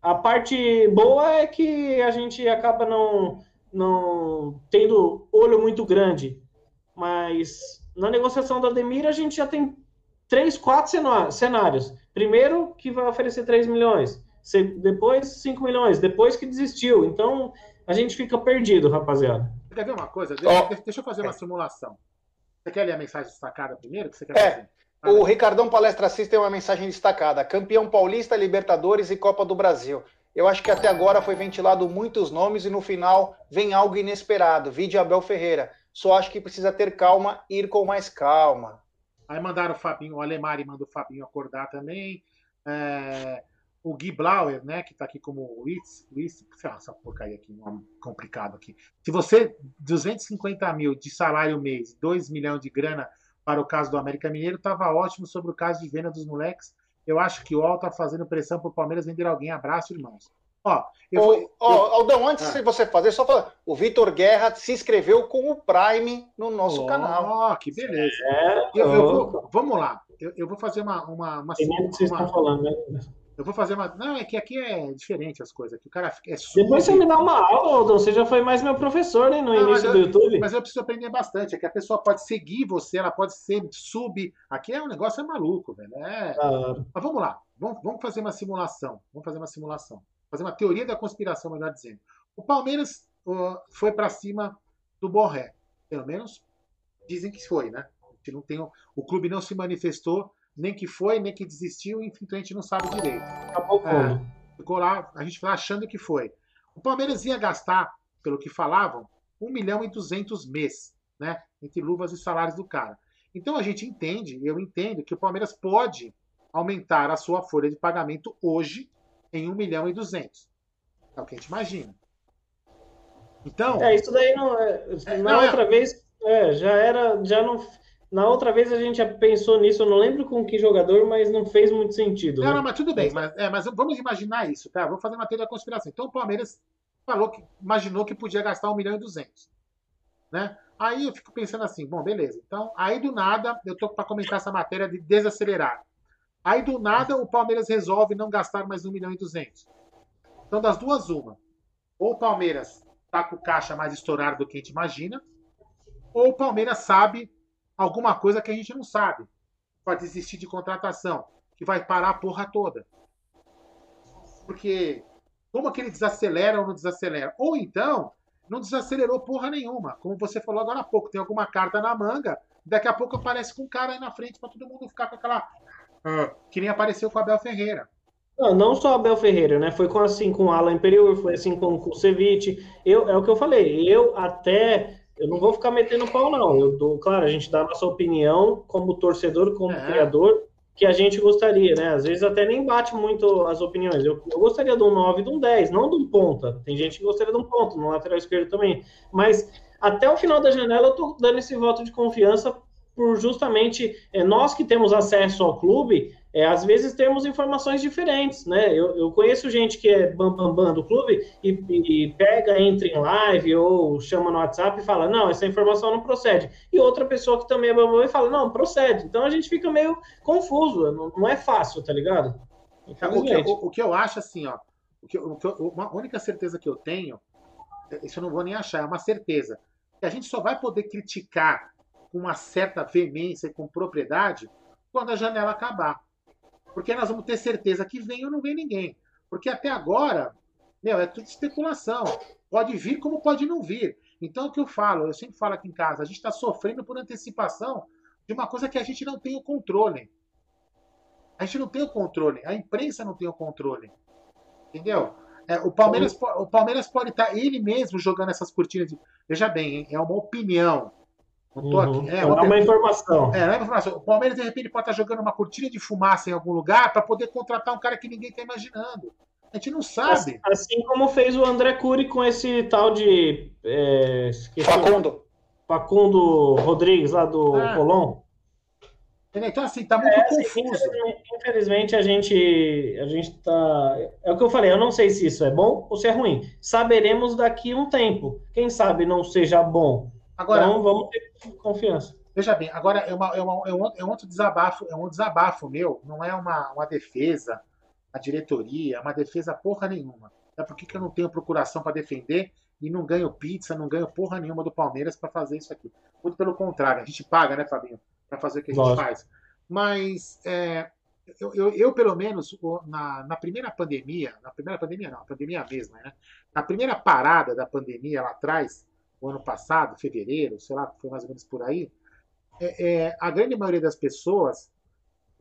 A parte boa é que a gente acaba não, não tendo olho muito grande mas na negociação da Demir a gente já tem três, quatro cenários. Primeiro, que vai oferecer 3 milhões. Depois, 5 milhões. Depois que desistiu. Então, a gente fica perdido, rapaziada. Quer ver uma coisa? Deixa, oh. deixa eu fazer uma simulação. Você quer ler a mensagem destacada primeiro? Que você quer é. Fazer? Ah, o Ricardão Palestra Assis tem uma mensagem destacada. Campeão paulista, Libertadores e Copa do Brasil. Eu acho que até agora foi ventilado muitos nomes e no final vem algo inesperado. Vide Abel Ferreira. Só acho que precisa ter calma, ir com mais calma. Aí mandaram o Fabinho, o Alemari manda o Fabinho acordar também. É, o Gui Blauer, né, que está aqui como Luiz, Luiz, sei lá, essa porcaria aqui, nome complicado aqui. Se você, 250 mil de salário mês, 2 milhões de grana para o caso do América Mineiro, estava ótimo sobre o caso de venda dos moleques. Eu acho que o Al está fazendo pressão para o Palmeiras vender alguém. Abraço, irmãos. Ó, eu, Ô, eu, Aldão, antes ah. de você fazer, só falar. O Vitor Guerra se inscreveu com o Prime no nosso oh, canal. Ó, que beleza. É, eu, eu vou, vamos lá. Eu, vou fazer uma. uma, uma, Tem uma, uma, estão falando, né? Eu vou fazer uma. Não, é que aqui é diferente as coisas. Que o cara é super... Depois você me dá uma aula, Aldão. Você já foi mais meu professor, né? No não, início do YouTube. Mas eu preciso aprender bastante. É que a pessoa pode seguir você, ela pode ser sub. Aqui é um negócio é maluco, velho. É... Ah. Mas vamos lá. Vamos, vamos fazer uma simulação. Vamos fazer uma simulação fazer uma teoria da conspiração, melhor dizendo. O Palmeiras uh, foi para cima do Borré. Pelo menos dizem que foi, né? Que não tem, o clube não se manifestou, nem que foi, nem que desistiu, enfim, então a gente não sabe direito. Acabou é, Ficou lá, a gente foi achando que foi. O Palmeiras ia gastar, pelo que falavam, 1 milhão e 200 mês, né? Entre luvas e salários do cara. Então a gente entende, eu entendo, que o Palmeiras pode aumentar a sua folha de pagamento hoje em 1 milhão e 200. É o que a gente imagina. Então. É, isso daí não. É, é na não, é outra é... vez, é, já era. Já não. Na outra vez a gente já pensou nisso, eu não lembro com que jogador, mas não fez muito sentido. Não, né? não mas tudo bem, mas, é, mas vamos imaginar isso, tá? Vou fazer uma teoria da conspiração. Então o Palmeiras falou que imaginou que podia gastar 1 milhão e 200. Né? Aí eu fico pensando assim, bom, beleza. Então, aí do nada, eu tô para comentar essa matéria de desacelerar. Aí do nada o Palmeiras resolve não gastar mais 1 milhão e 200. Então das duas uma. Ou o Palmeiras está com o caixa mais estourado do que a gente imagina, ou o Palmeiras sabe alguma coisa que a gente não sabe. Pode desistir de contratação, que vai parar a porra toda. Porque como que ele desacelera ou não desacelera? Ou então, não desacelerou porra nenhuma. Como você falou agora há pouco, tem alguma carta na manga, daqui a pouco aparece com um cara aí na frente para todo mundo ficar com aquela ah, que nem apareceu com o Abel Ferreira. Não, não só Abel Ferreira, né? Foi com, assim com o Alan Imperiur, foi assim com o Kusevich. Eu, é o que eu falei, eu até. Eu não vou ficar metendo pau, não. Eu dou, claro, a gente dá a nossa opinião como torcedor, como é. criador, que a gente gostaria, né? Às vezes até nem bate muito as opiniões. Eu, eu gostaria de um 9, de um 10, não de um ponta. Tem gente que gostaria de um ponto, no lateral esquerdo também. Mas até o final da janela eu tô dando esse voto de confiança por justamente é, nós que temos acesso ao clube, é, às vezes temos informações diferentes, né? Eu, eu conheço gente que é bambambam bam, bam do clube e, e, pega, entra em live ou chama no WhatsApp e fala, não, essa informação não procede. E outra pessoa que também é bambam e fala, não, procede. Então a gente fica meio confuso, não, não é fácil, tá ligado? O que, o, o que, eu acho assim, ó, o que, o que uma única certeza que eu tenho, isso eu não vou nem achar, é uma certeza, que a gente só vai poder criticar com uma certa veemência e com propriedade quando a janela acabar. Porque nós vamos ter certeza que vem ou não vem ninguém. Porque até agora, meu, é tudo especulação. Pode vir como pode não vir. Então, o que eu falo, eu sempre falo aqui em casa, a gente está sofrendo por antecipação de uma coisa que a gente não tem o controle. A gente não tem o controle, a imprensa não tem o controle. Entendeu? É, o, Palmeiras, o Palmeiras pode estar ele mesmo jogando essas cortinas. De... Veja bem, hein? é uma opinião. Uhum. É, uma, é uma informação. É, é uma informação. O Palmeiras, de repente, pode estar jogando uma cortina de fumaça em algum lugar para poder contratar um cara que ninguém está imaginando. A gente não sabe. Assim, assim, como fez o André Cury com esse tal de. É, Facundo. Facundo Rodrigues, lá do ah. Colón. Então, assim, tá muito é, assim, confuso. Infelizmente, a gente, a gente tá. É o que eu falei, eu não sei se isso é bom ou se é ruim. Saberemos daqui um tempo. Quem sabe não seja bom. Agora, então, vamos ter confiança. Veja bem, agora é, uma, é, uma, é, um, é um outro desabafo, é um desabafo meu, não é uma, uma defesa a diretoria, é uma defesa porra nenhuma. É por que eu não tenho procuração para defender e não ganho pizza, não ganho porra nenhuma do Palmeiras para fazer isso aqui. Muito pelo contrário, a gente paga, né, Fabinho? para fazer o que a gente Lógico. faz. Mas é, eu, eu, eu, pelo menos, na, na primeira pandemia, na primeira pandemia não, a pandemia mesma, né? Na primeira parada da pandemia lá atrás, o ano passado, fevereiro, sei lá, foi mais ou menos por aí, é, é, a grande maioria das pessoas,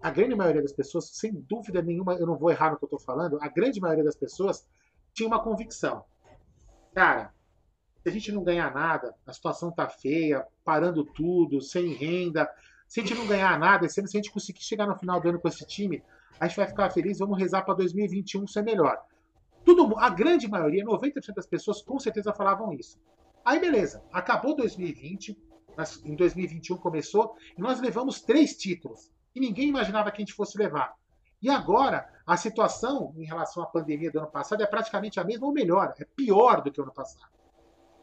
a grande maioria das pessoas, sem dúvida nenhuma, eu não vou errar no que eu estou falando, a grande maioria das pessoas tinha uma convicção. Cara, se a gente não ganhar nada, a situação tá feia, parando tudo, sem renda, se a gente não ganhar nada, se a gente conseguir chegar no final do ano com esse time, a gente vai ficar feliz, vamos rezar para 2021 ser melhor. Tudo, a grande maioria, 90% das pessoas com certeza falavam isso. Aí beleza, acabou 2020, em 2021 começou, e nós levamos três títulos. E ninguém imaginava que a gente fosse levar. E agora, a situação em relação à pandemia do ano passado é praticamente a mesma ou melhor, é pior do que o ano passado.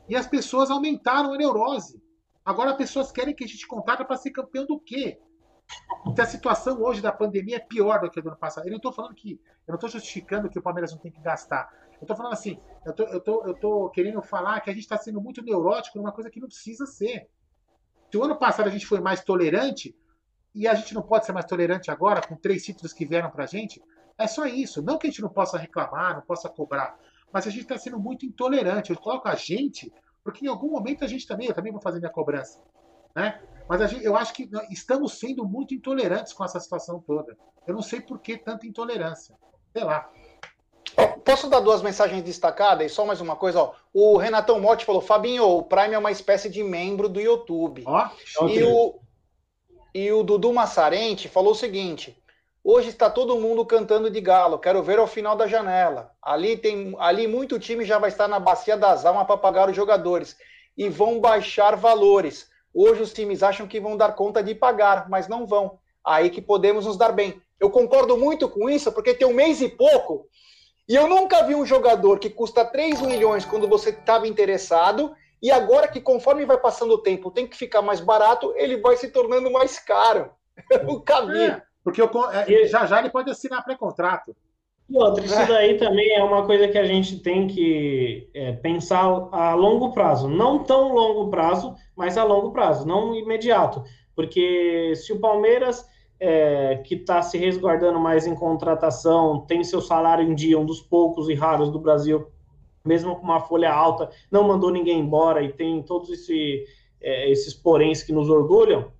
E as pessoas aumentaram a neurose. Agora as pessoas querem que a gente contrata para ser campeão do quê? Porque a situação hoje da pandemia é pior do que a do ano passado. Eu não estou falando que. Eu não estou justificando que o Palmeiras não tem que gastar. Eu estou falando assim, eu tô, eu, tô, eu tô querendo falar que a gente está sendo muito neurótico numa coisa que não precisa ser. Se o ano passado a gente foi mais tolerante, e a gente não pode ser mais tolerante agora, com três títulos que vieram pra gente, é só isso. Não que a gente não possa reclamar, não possa cobrar, mas a gente está sendo muito intolerante. Eu coloco a gente porque em algum momento a gente também, eu também vou fazer minha cobrança. Né? Mas gente, eu acho que estamos sendo muito intolerantes com essa situação toda. Eu não sei por que tanta intolerância. Sei lá. Posso dar duas mensagens destacadas? E só mais uma coisa. Ó. O Renatão Motti falou: Fabinho, o Prime é uma espécie de membro do YouTube. Ó, e, o, e o Dudu Massarente falou o seguinte: Hoje está todo mundo cantando de galo. Quero ver ao final da janela. Ali tem, ali muito time já vai estar na bacia das almas para pagar os jogadores e vão baixar valores. Hoje os times acham que vão dar conta de pagar, mas não vão. Aí que podemos nos dar bem. Eu concordo muito com isso, porque tem um mês e pouco e eu nunca vi um jogador que custa 3 milhões quando você estava interessado e agora que conforme vai passando o tempo tem que ficar mais barato, ele vai se tornando mais caro. o caminho. É. Porque eu, é, já já ele pode assinar pré-contrato. E outra, isso daí também é uma coisa que a gente tem que é, pensar a longo prazo. Não tão longo prazo, mas a longo prazo, não imediato. Porque se o Palmeiras, é, que está se resguardando mais em contratação, tem seu salário em dia, um dos poucos e raros do Brasil, mesmo com uma folha alta, não mandou ninguém embora e tem todos esse, é, esses poréns que nos orgulham,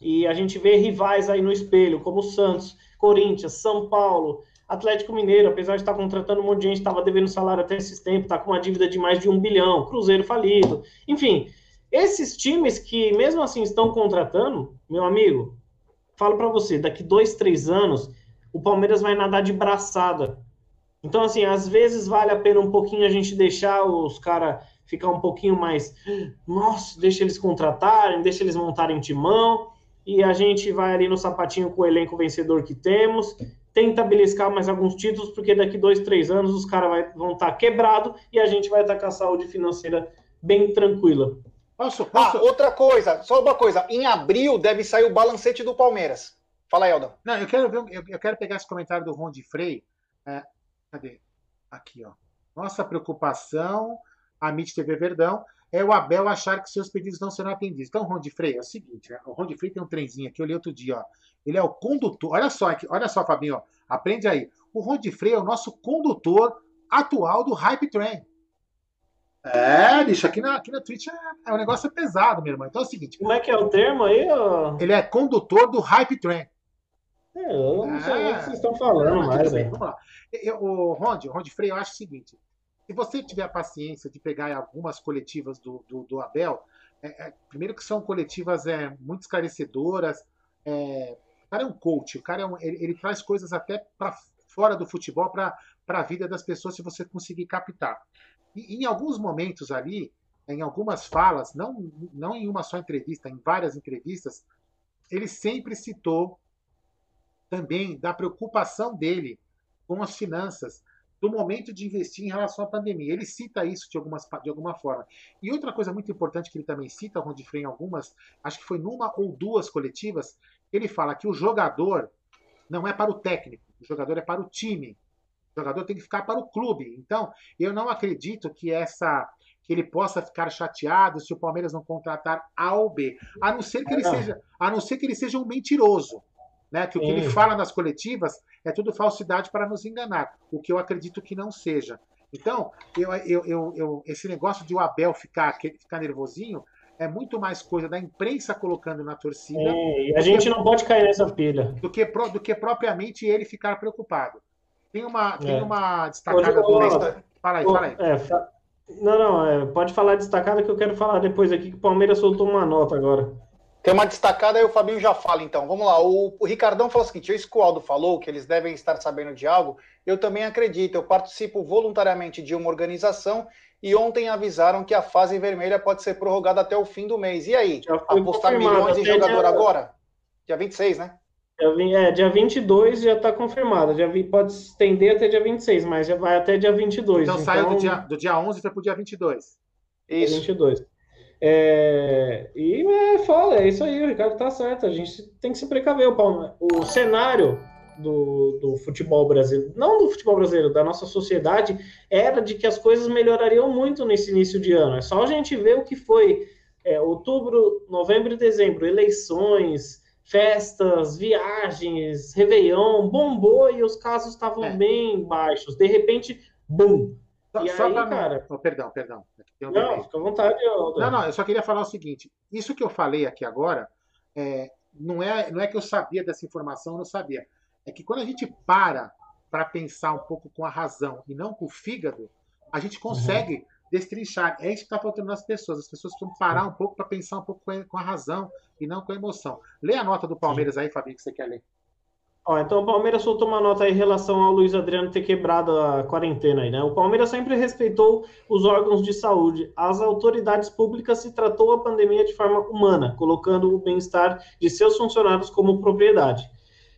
e a gente vê rivais aí no espelho, como Santos, Corinthians, São Paulo, Atlético Mineiro, apesar de estar contratando um monte de gente, estava devendo salário até esses tempos, está com uma dívida de mais de um bilhão, Cruzeiro falido. Enfim, esses times que mesmo assim estão contratando, meu amigo, falo para você, daqui dois, três anos, o Palmeiras vai nadar de braçada. Então, assim, às vezes vale a pena um pouquinho a gente deixar os caras ficar um pouquinho mais. Nossa, deixa eles contratarem, deixa eles montarem timão e a gente vai ali no sapatinho com o elenco vencedor que temos, tenta beliscar mais alguns títulos, porque daqui dois, três anos os caras vão estar tá quebrado e a gente vai estar tá com a saúde financeira bem tranquila. Posso, posso... Ah, outra coisa, só uma coisa. Em abril deve sair o balancete do Palmeiras. Fala, Eldon. Não, eu quero ver, eu, eu quero pegar esse comentário do Ron de Frey. É, cadê? Aqui, ó. Nossa preocupação, a MIT TV Verdão é o Abel achar que seus pedidos não serão atendidos. Então, Ron de Frey é o seguinte: né? o Ron de Frey tem um trenzinho aqui, eu li outro dia, ó. Ele é o condutor. Olha só aqui, olha só, Fabinho, ó. aprende aí. O Ron de Frey é o nosso condutor atual do Hype Train. É, bicho, aqui na, aqui na Twitch é, é um negócio pesado, meu irmão. Então é o seguinte. Como é que é o termo aí? Ó? Ele é condutor do Hype Train. É, eu não sei o que vocês estão falando não, mais. Bem, vamos lá. Eu, o Ronde, Ronde Freire, eu acho o seguinte: se você tiver a paciência de pegar algumas coletivas do, do, do Abel, é, é, primeiro que são coletivas é, muito esclarecedoras. É, o cara é um coach, o cara é um, ele, ele, traz coisas até para fora do futebol para a vida das pessoas se você conseguir captar. E em alguns momentos ali, em algumas falas, não, não em uma só entrevista, em várias entrevistas, ele sempre citou também da preocupação dele com as finanças, do momento de investir em relação à pandemia. Ele cita isso de, algumas, de alguma forma. E outra coisa muito importante que ele também cita, foi em algumas, acho que foi numa ou duas coletivas, ele fala que o jogador não é para o técnico, o jogador é para o time. Jogador tem que ficar para o clube. Então, eu não acredito que essa que ele possa ficar chateado se o Palmeiras não contratar A ou B, a não ser que ele seja, a não ser que ele seja um mentiroso, né? Que o que ele fala nas coletivas é tudo falsidade para nos enganar, o que eu acredito que não seja. Então, eu, eu, eu, eu esse negócio de o Abel ficar, ficar nervosinho é muito mais coisa da imprensa colocando na torcida. É, e a gente não pode cair nessa pilha. Do que, do que propriamente ele ficar preocupado. Tem uma, tem é. uma destacada do Fala aí, fala aí. É, fa... Não, não, é, pode falar destacada que eu quero falar depois aqui que o Palmeiras soltou uma nota agora. Tem uma destacada aí, o Fabinho já fala, então. Vamos lá. O, o Ricardão falou o seguinte: isso que o Aldo falou, que eles devem estar sabendo de algo, eu também acredito. Eu participo voluntariamente de uma organização e ontem avisaram que a fase vermelha pode ser prorrogada até o fim do mês. E aí? Apostar milhões em jogador dia... agora? Dia 26, né? É, dia 22 já está confirmado. Já pode se estender até dia 26, mas já vai até dia 22. Então, então... saiu do dia, do dia 11 para o dia 22. Isso. 22. É, e é foda, é isso aí, o Ricardo tá certo. A gente tem que se precaver. O, o cenário do, do futebol brasileiro, não do futebol brasileiro, da nossa sociedade, era de que as coisas melhorariam muito nesse início de ano. É só a gente ver o que foi é, outubro, novembro e dezembro, eleições, festas, viagens, Réveillon, bombou e os casos estavam é. bem baixos. De repente, bum! Só, e só aí, cara... Oh, perdão, perdão. Um não, fica à vontade. Eu... Não, não, eu só queria falar o seguinte. Isso que eu falei aqui agora, é, não, é, não é que eu sabia dessa informação, eu não sabia. É que quando a gente para para pensar um pouco com a razão e não com o fígado, a gente uhum. consegue uhum. Destrinchar. É isso que está faltando nas pessoas. As pessoas precisam parar um pouco para pensar um pouco com a razão e não com a emoção. Lê a nota do Palmeiras aí, Fabinho, que você quer ler. Ó, então o Palmeiras soltou uma nota em relação ao Luiz Adriano ter quebrado a quarentena aí, né? O Palmeiras sempre respeitou os órgãos de saúde. As autoridades públicas se tratou a pandemia de forma humana, colocando o bem-estar de seus funcionários como.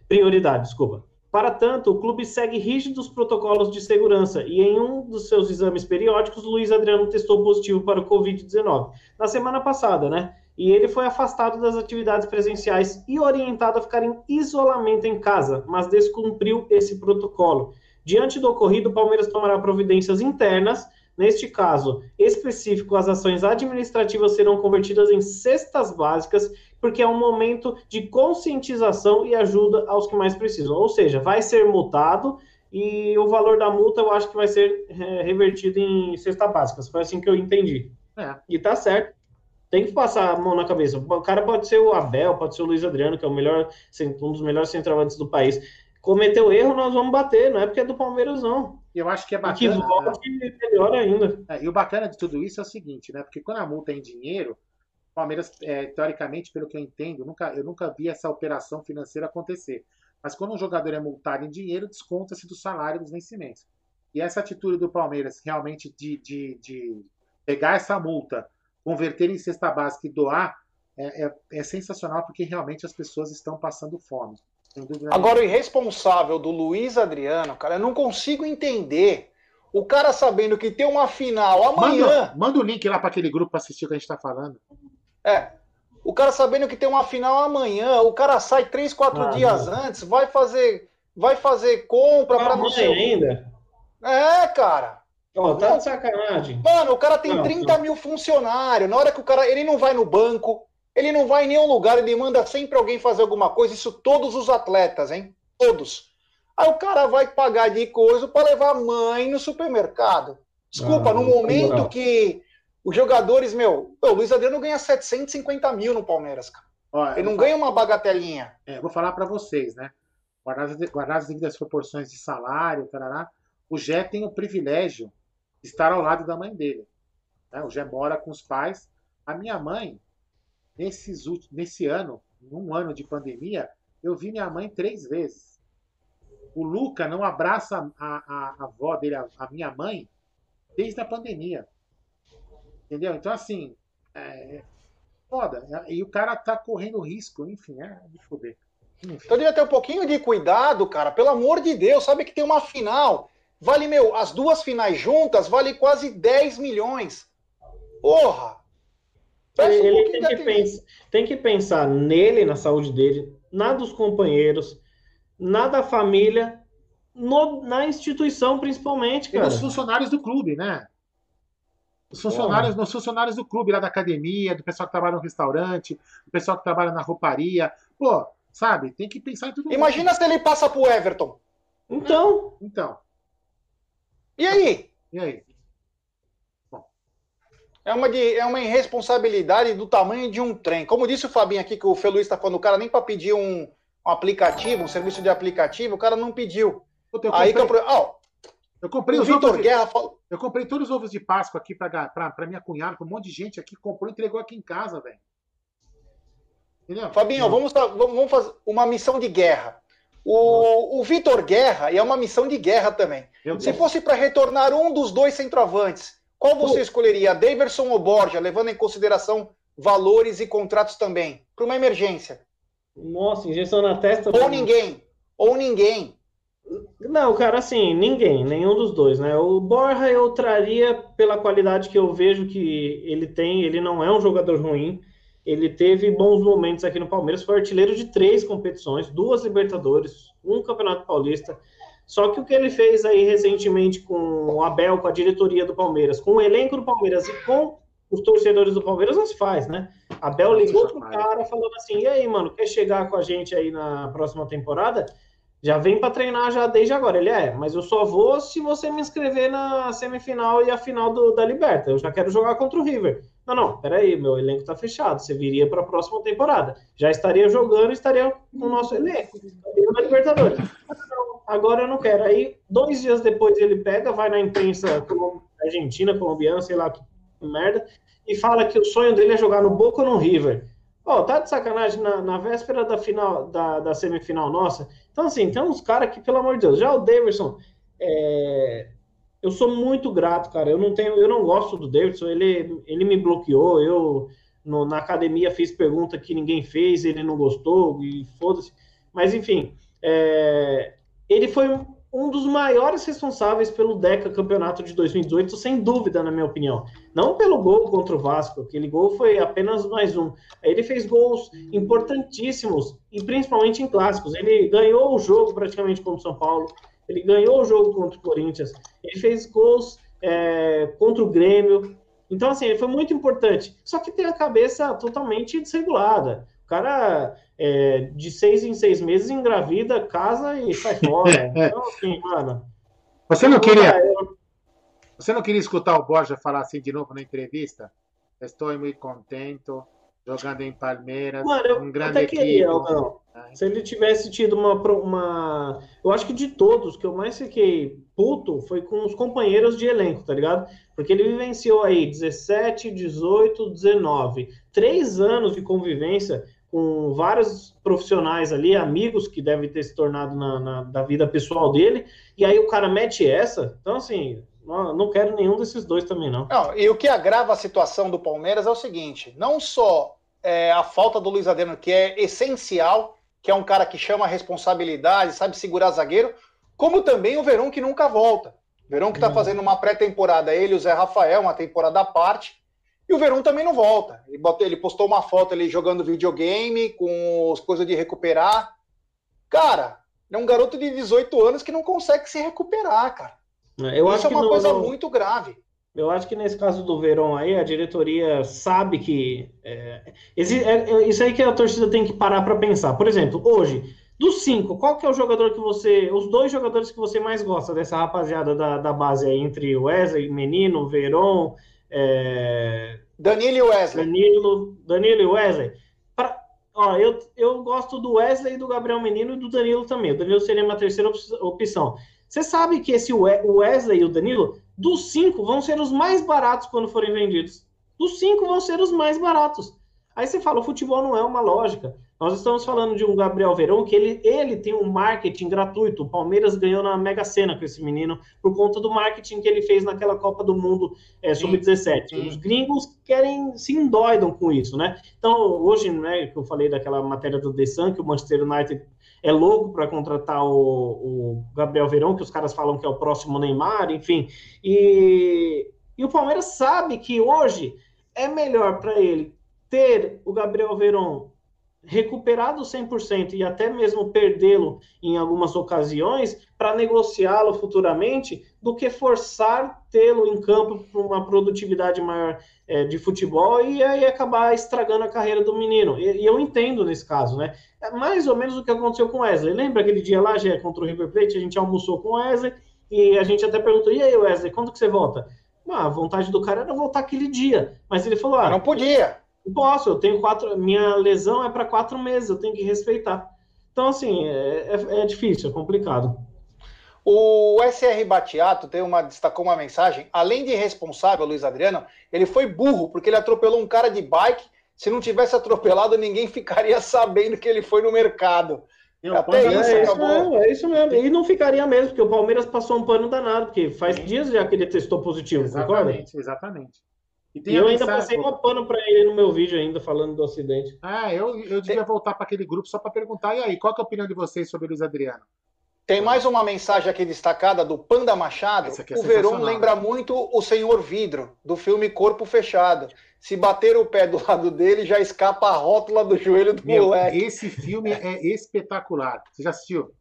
Prioridade, desculpa. Para tanto, o clube segue rígidos protocolos de segurança e em um dos seus exames periódicos, Luiz Adriano testou positivo para o Covid-19. Na semana passada, né? e ele foi afastado das atividades presenciais e orientado a ficar em isolamento em casa, mas descumpriu esse protocolo. Diante do ocorrido, o Palmeiras tomará providências internas. Neste caso específico, as ações administrativas serão convertidas em cestas básicas, porque é um momento de conscientização e ajuda aos que mais precisam. Ou seja, vai ser multado e o valor da multa eu acho que vai ser é, revertido em cestas básicas. Foi assim que eu entendi. É. E tá certo tem que passar a mão na cabeça. O cara pode ser o Abel, pode ser o Luiz Adriano, que é o melhor, um dos melhores centroavantes do país. Cometeu erro, nós vamos bater, não é porque é do Palmeiras, não. Eu acho que é bacana. E que volte né? melhor ainda. É, e o bacana de tudo isso é o seguinte, né? Porque quando a multa é em dinheiro, Palmeiras, é, teoricamente, pelo que eu entendo, nunca, eu nunca vi essa operação financeira acontecer. Mas quando um jogador é multado em dinheiro, desconta-se do salário dos vencimentos. E essa atitude do Palmeiras realmente de, de, de pegar essa multa converter em cesta básica e doar é, é, é, sensacional porque realmente as pessoas estão passando fome. Agora, o irresponsável do Luiz Adriano, cara, eu não consigo entender. O cara sabendo que tem uma final amanhã. Manda, manda o link lá para aquele grupo para assistir o que a gente está falando. É. O cara sabendo que tem uma final amanhã, o cara sai três, quatro ah, dias não. antes, vai fazer, vai fazer compra para não sei. ainda. É, cara. Ó, tá de sacanagem. Mano, o cara tem não, 30 não. mil funcionários. Na hora que o cara. Ele não vai no banco, ele não vai em nenhum lugar, ele manda sempre alguém fazer alguma coisa. Isso todos os atletas, hein? Todos. Aí o cara vai pagar de coisa para levar a mãe no supermercado. Desculpa, ah, no momento que os jogadores, meu, o Luiz Adriano ganha 750 mil no Palmeiras, cara. Olha, ele não ganha uma bagatelinha. É, vou falar para vocês, né? guardadas, guardadas as devidas proporções de salário, tarará, o Jé tem o privilégio de estar ao lado da mãe dele. Né? O Jé mora com os pais. A minha mãe, nesses, nesse ano, num ano de pandemia, eu vi minha mãe três vezes. O Luca não abraça a, a, a avó dele, a, a, minha mãe, desde a pandemia. Entendeu? Então, assim, é foda. E o cara tá correndo risco, enfim, é de foder. Então devia ter um pouquinho de cuidado, cara. Pelo amor de Deus, sabe que tem uma final. Vale, meu, as duas finais juntas vale quase 10 milhões. Porra! Ele, tem, que pensar, tem que pensar nele, na saúde dele, na dos companheiros, na da família, no, na instituição principalmente, cara. E nos funcionários do clube, né? Os funcionários, nos funcionários do clube, lá da academia, do pessoal que trabalha no restaurante, do pessoal que trabalha na rouparia. Pô, sabe? Tem que pensar em tudo Imagina mundo. se ele passa pro Everton. Então. Então. E aí? E aí? É uma, de, é uma irresponsabilidade do tamanho de um trem. Como disse o Fabinho aqui, que o Feluiz está falando, o cara nem para pedir um, um, aplicativo, um serviço de aplicativo, o cara não pediu. Puta, eu Aí comprei, oh, eu comprei o os Vitor Guerra fala... Eu comprei todos os ovos de Páscoa aqui para minha cunhada, com um monte de gente aqui comprou e entregou aqui em casa, velho. Entendeu? Fabinho, vamos, vamos fazer uma missão de guerra. O, o Vitor Guerra é uma missão de guerra também. Se fosse para retornar um dos dois centroavantes, qual você escolheria, Daverson ou Borja, levando em consideração valores e contratos também, para uma emergência? Nossa, injeção na testa. Ou ninguém. Ou ninguém. Não, cara, assim, ninguém, nenhum dos dois, né? O Borja eu traria pela qualidade que eu vejo que ele tem, ele não é um jogador ruim, ele teve bons momentos aqui no Palmeiras, foi artilheiro de três competições, duas Libertadores, um Campeonato Paulista, só que o que ele fez aí recentemente com o Abel, com a diretoria do Palmeiras, com o elenco do Palmeiras e com os torcedores do Palmeiras, não se faz, né? Abel ligou pro cara falando assim: e aí, mano, quer chegar com a gente aí na próxima temporada? Já vem para treinar já desde agora. Ele é, mas eu só vou se você me inscrever na semifinal e a final do, da Liberta. Eu já quero jogar contra o River. Não, não, peraí, meu elenco tá fechado. Você viria para a próxima temporada. Já estaria jogando e estaria com o nosso elenco. Na Libertadores. Agora eu não quero. Aí, dois dias depois, ele pega, vai na imprensa argentina, colombiana, sei lá que merda, e fala que o sonho dele é jogar no Boca ou no River. Ó, oh, tá de sacanagem na, na véspera da final, da, da semifinal nossa. Então, assim, tem uns caras que, pelo amor de Deus, já o Davidson, é... eu sou muito grato, cara. Eu não tenho, eu não gosto do Davidson, ele, ele me bloqueou, eu no, na academia fiz pergunta que ninguém fez, ele não gostou, e foda-se. Mas, enfim, é... ele foi um dos maiores responsáveis pelo Deca Campeonato de 2018, sem dúvida, na minha opinião. Não pelo gol contra o Vasco, aquele gol foi apenas mais um. Ele fez gols importantíssimos, e principalmente em clássicos. Ele ganhou o jogo praticamente contra o São Paulo, ele ganhou o jogo contra o Corinthians, ele fez gols é, contra o Grêmio. Então, assim, ele foi muito importante. Só que tem a cabeça totalmente desregulada. O cara é, de seis em seis meses engravida, casa e sai fora. então, assim, mano. Você não queria. Você não queria escutar o Borja falar assim de novo na entrevista? Estou muito contente jogando em Palmeiras, Mano, eu um grande até queria, não. Se ele tivesse tido uma, uma. Eu acho que de todos, que eu mais fiquei puto foi com os companheiros de elenco, tá ligado? Porque ele vivenciou aí 17, 18, 19. Três anos de convivência com vários profissionais ali, amigos que devem ter se tornado na, na, da vida pessoal dele, e aí o cara mete essa. Então, assim, não, não quero nenhum desses dois também, não. não. E o que agrava a situação do Palmeiras é o seguinte: não só é, a falta do Luiz Adriano, que é essencial, que é um cara que chama a responsabilidade, sabe segurar zagueiro, como também o Verão que nunca volta. Verão que está uhum. fazendo uma pré-temporada, ele e o Zé Rafael, uma temporada à parte, e o Verão também não volta. Ele, botou, ele postou uma foto ali jogando videogame com as coisas de recuperar. Cara, é um garoto de 18 anos que não consegue se recuperar, cara. É, eu Isso é uma coisa muito grave. Eu acho que nesse caso do Verão aí, a diretoria sabe que. É, é, é isso aí que a torcida tem que parar para pensar. Por exemplo, hoje, dos cinco, qual que é o jogador que você. Os dois jogadores que você mais gosta dessa rapaziada da, da base aí, entre Wesley, Menino, Verón, é... Danilo e Wesley. Danilo, Danilo e Wesley. Pra... Ó, eu, eu gosto do Wesley, do Gabriel Menino e do Danilo também. O Danilo seria uma terceira opção. Você sabe que esse Wesley e o Danilo, dos cinco, vão ser os mais baratos quando forem vendidos. Dos cinco vão ser os mais baratos. Aí você fala, o futebol não é uma lógica. Nós estamos falando de um Gabriel Verão que ele, ele tem um marketing gratuito. O Palmeiras ganhou na Mega Sena com esse menino por conta do marketing que ele fez naquela Copa do Mundo é, Sub-17. Os gringos querem se endoidam com isso, né? Então, hoje, né, que eu falei daquela matéria do The Sun, que o Manchester United é louco para contratar o, o, Gabriel Verão, que os caras falam que é o próximo Neymar, enfim. E, e o Palmeiras sabe que hoje é melhor para ele ter o Gabriel Verão recuperado 100% e até mesmo perdê-lo em algumas ocasiões para negociá-lo futuramente do que forçar tê-lo em campo para uma produtividade maior é, de futebol e aí acabar estragando a carreira do menino. E, e, eu entendo nesse caso, né? É mais ou menos o que aconteceu com Wesley. Lembra aquele dia lá, já contra o River Plate, a gente almoçou com Wesley e a gente até perguntou: e aí, Wesley, quando que você volta? Ah, a vontade do cara era voltar aquele dia, mas ele falou: ah, não podia. Posso, eu tenho quatro. Minha lesão é para quatro meses, eu tenho que respeitar. Então, assim, é, é, é difícil, é complicado. O SR Batiato tem uma, destacou uma mensagem. Além de irresponsável, Luiz Adriano, ele foi burro, porque ele atropelou um cara de bike. Se não tivesse atropelado, ninguém ficaria sabendo que ele foi no mercado. Não, Até isso, é acabou. Isso mesmo, é isso mesmo. E não ficaria mesmo, porque o Palmeiras passou um pano danado, porque faz Sim. dias já que ele testou positivo, exatamente, concorda? Exatamente. E, eu ainda passei uma pano para ele no meu vídeo ainda, falando do acidente. Ah, eu, eu devia voltar para aquele grupo só para perguntar, e aí, qual é a opinião de vocês sobre o Luiz Adriano? Tem mais uma mensagem aqui destacada do Panda Machado. É o Verão lembra muito o Senhor Vidro, do filme Corpo Fechado. Se bater o pé do lado dele, já escapa a rótula do joelho do Meu, moleque. Esse filme é espetacular. Você já assistiu?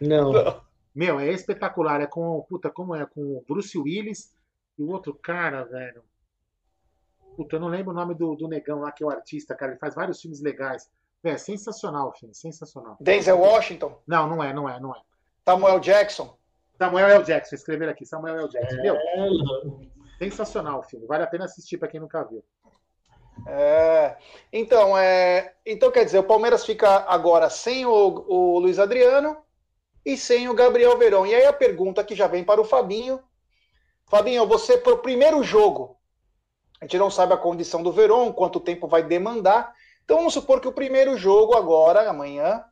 Não. Meu, é espetacular. É com. Puta, como é? Com o Bruce Willis e o outro cara, velho. Puta, eu não lembro o nome do, do negão lá, que é o artista, cara. Ele faz vários filmes legais. É sensacional o filme, sensacional. Denzel Washington? Não, não é, não é, não é. Samuel Jackson? Samuel L. Jackson, escrever aqui, Samuel L. Jackson. É... Meu, sensacional o filme, vale a pena assistir para quem nunca viu. É, então, é, então, quer dizer, o Palmeiras fica agora sem o, o Luiz Adriano e sem o Gabriel Verão. E aí a pergunta que já vem para o Fabinho. Fabinho, você, para o primeiro jogo, a gente não sabe a condição do Verón, quanto tempo vai demandar. Então vamos supor que o primeiro jogo agora, amanhã,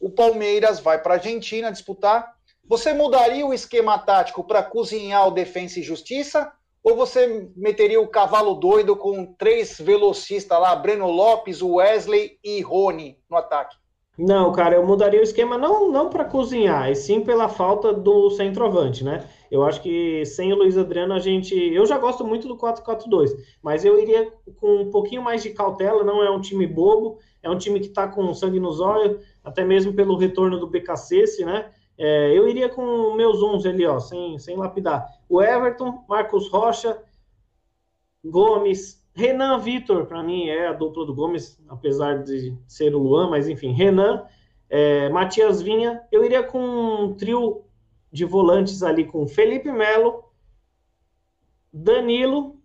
o Palmeiras vai para a Argentina disputar. Você mudaria o esquema tático para cozinhar o Defensa e Justiça? Ou você meteria o cavalo doido com três velocistas lá, Breno Lopes, Wesley e Rony no ataque? Não, cara, eu mudaria o esquema não, não para cozinhar, e sim pela falta do centroavante, né? Eu acho que sem o Luiz Adriano a gente. Eu já gosto muito do 4-4-2, mas eu iria com um pouquinho mais de cautela. Não é um time bobo, é um time que está com sangue nos olhos, até mesmo pelo retorno do BKC, né? É, eu iria com meus 11 ali, ó, sem, sem lapidar. O Everton, Marcos Rocha, Gomes, Renan Vitor, para mim é a dupla do Gomes, apesar de ser o Luan, mas enfim, Renan, é, Matias Vinha. Eu iria com um trio de volantes ali com Felipe Melo, Danilo,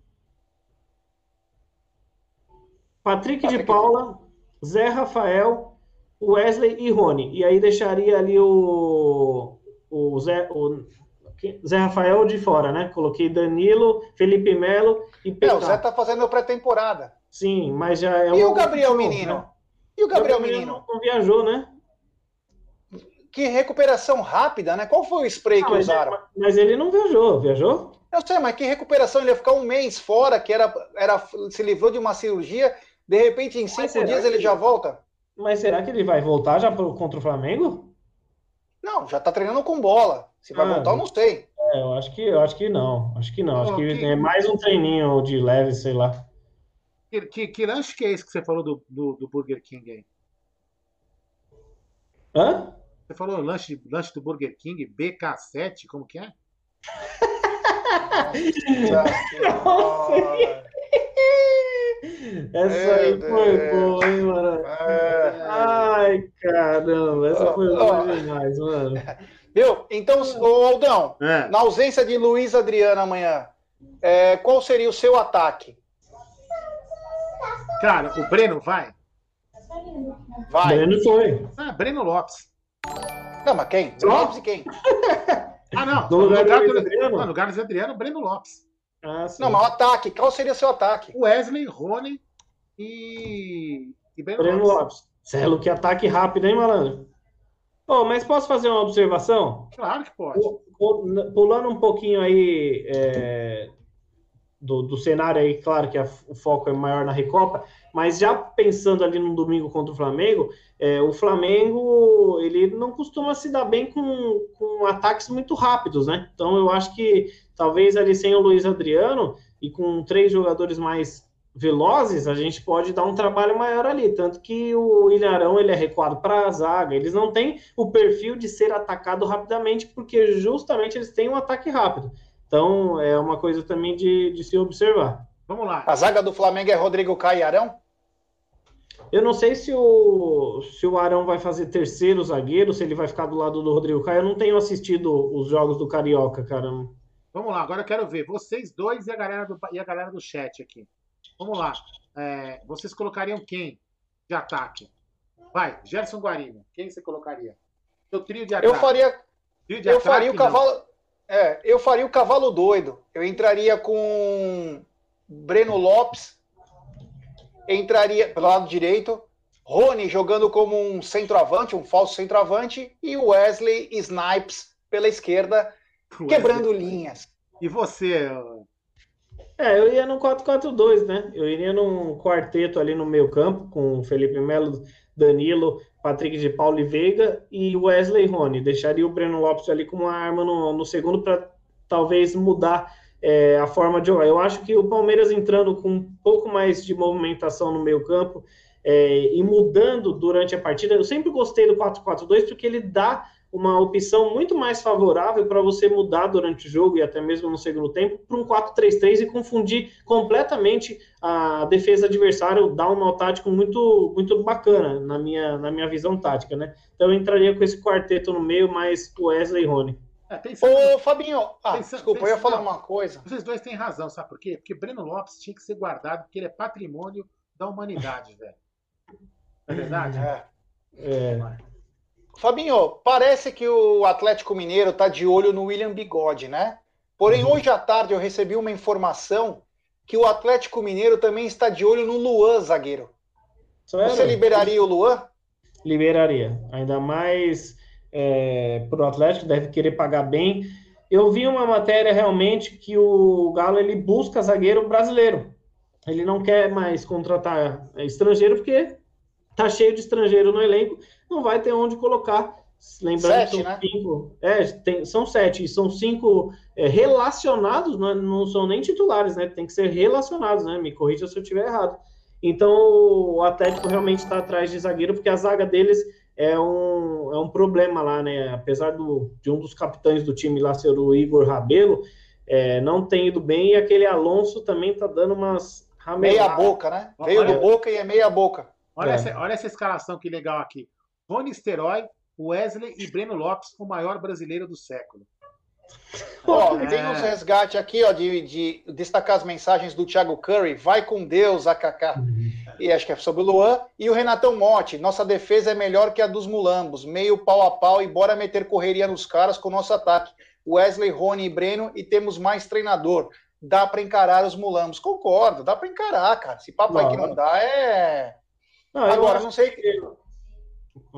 Patrick de Paula, Zé Rafael, Wesley e Rony. E aí deixaria ali o, o, Zé, o Zé Rafael de fora, né? Coloquei Danilo, Felipe Melo e Petar. É, o Zé tá fazendo pré-temporada. Sim, mas já é E o Gabriel Menino? Né? E o Gabriel, Gabriel Menino? Não viajou, né? que recuperação rápida, né? Qual foi o spray que usaram? Ele, mas ele não viajou, viajou? Eu sei, mas que recuperação? Ele ia ficar um mês fora, que era, era se livrou de uma cirurgia, de repente em cinco dias ele já volta? Mas será que ele vai voltar já pro, contra o Flamengo? Não, já tá treinando com bola. Se vai ah, voltar, eu não sei. É, eu acho que, eu acho que não. Acho que não. acho que, que, é mais um treininho de leve, sei lá. Que, que, que lanche que é esse que você falou do, do, do Burger King aí? Hã? Você falou lanche, lanche do Burger King, BK7, como que é? Essa aí foi boa, hein, mano? É. Ai, caramba, essa foi boa demais, mano. Viu? Então, ô Aldão, é. na ausência de Luiz Adriano amanhã, é, qual seria o seu ataque? Cara, o Breno vai? Vai. Breno foi. Ah, Breno Lopes. Não, mas quem? Lopes e quem? ah, não. No lugar, lugar do Adriano? No lugar do Adriano, Breno Lopes. Ah, não, mas o ataque. Qual seria seu ataque? Wesley, Rony e. e Breno, Breno Lopes. Lopes. Celo, que ataque rápido, hein, malandro? Oh, mas posso fazer uma observação? Claro que pode. Pulando um pouquinho aí é, do, do cenário aí, claro que a, o foco é maior na Recopa, mas já pensando ali no domingo contra o Flamengo, é, o Flamengo ele não costuma se dar bem com, com ataques muito rápidos, né? Então eu acho que talvez ali sem o Luiz Adriano e com três jogadores mais velozes, a gente pode dar um trabalho maior ali. Tanto que o Ilharão ele é recuado para a zaga. Eles não têm o perfil de ser atacado rapidamente, porque justamente eles têm um ataque rápido. Então é uma coisa também de, de se observar. Vamos lá. A zaga do Flamengo é Rodrigo Caio e Arão? Eu não sei se o, se o Arão vai fazer terceiro zagueiro, se ele vai ficar do lado do Rodrigo Caio. Eu não tenho assistido os jogos do Carioca, cara. Vamos lá, agora eu quero ver vocês dois e a galera do, e a galera do chat aqui. Vamos lá. É, vocês colocariam quem de ataque? Vai, Gerson Guarino. Quem você colocaria? Seu trio de ataque. Eu faria. eu ataque, faria o cavalo. É, eu faria o cavalo doido. Eu entraria com Breno Lopes. Entraria pelo lado direito. Rony jogando como um centroavante, um falso centroavante. E Wesley Snipes pela esquerda, Wesley. quebrando linhas. E você, é, eu ia no 4-4-2, né? Eu iria num quarteto ali no meio campo, com Felipe Melo, Danilo, Patrick de Paulo e Veiga e Wesley Rony. Deixaria o Breno Lopes ali com uma arma no, no segundo para talvez mudar é, a forma de jogar. Eu acho que o Palmeiras entrando com um pouco mais de movimentação no meio campo é, e mudando durante a partida, eu sempre gostei do 4-4-2 porque ele dá uma opção muito mais favorável para você mudar durante o jogo e até mesmo no segundo tempo para um 4-3-3 e confundir completamente a defesa adversária, dar um nó tático muito muito bacana na minha, na minha visão tática, né? Então eu entraria com esse quarteto no meio, mais Wesley e Rony. É, pensando, Ô, Fabinho, ah, pensando, desculpa, pensando, eu ia falar uma coisa. Vocês dois têm razão, sabe por quê? Porque Breno Lopes tinha que ser guardado, porque ele é patrimônio da humanidade, velho. Não é verdade? É. é. Fabinho, parece que o Atlético Mineiro está de olho no William Bigode, né? Porém, uhum. hoje à tarde eu recebi uma informação que o Atlético Mineiro também está de olho no Luan, zagueiro. Sério? Você liberaria o Luan? Liberaria. Ainda mais é, para o Atlético, deve querer pagar bem. Eu vi uma matéria realmente que o Galo ele busca zagueiro brasileiro. Ele não quer mais contratar estrangeiro porque tá cheio de estrangeiro no elenco não vai ter onde colocar. Lembrando sete, que são né? cinco. É, tem, são sete, e são cinco é, relacionados, não, não, são nem titulares, né? Tem que ser relacionados, né? Me corrija se eu estiver errado. Então o Atlético realmente está atrás de zagueiro, porque a zaga deles é um, é um problema lá, né? Apesar do, de um dos capitães do time lá ser o Igor Rabelo, é, não tem ido bem, e aquele Alonso também tá dando umas Meia boca, né? Veio do boca e é meia boca. Olha, é. essa, olha essa escalação que legal aqui. Rony Steroy, Wesley e Breno Lopes, o maior brasileiro do século. Ó, é. tem uns resgates aqui, ó, de, de, destacar as mensagens do Thiago Curry. Vai com Deus, AKK. Uhum. E acho que é sobre o Luan. E o Renatão Motti. Nossa defesa é melhor que a dos mulambos. Meio pau a pau e bora meter correria nos caras com o nosso ataque. Wesley, Rony e Breno. E temos mais treinador. Dá para encarar os mulambos. Concordo, dá para encarar, cara. Se papai não. que não dá é. Não, Agora, não sei. Que...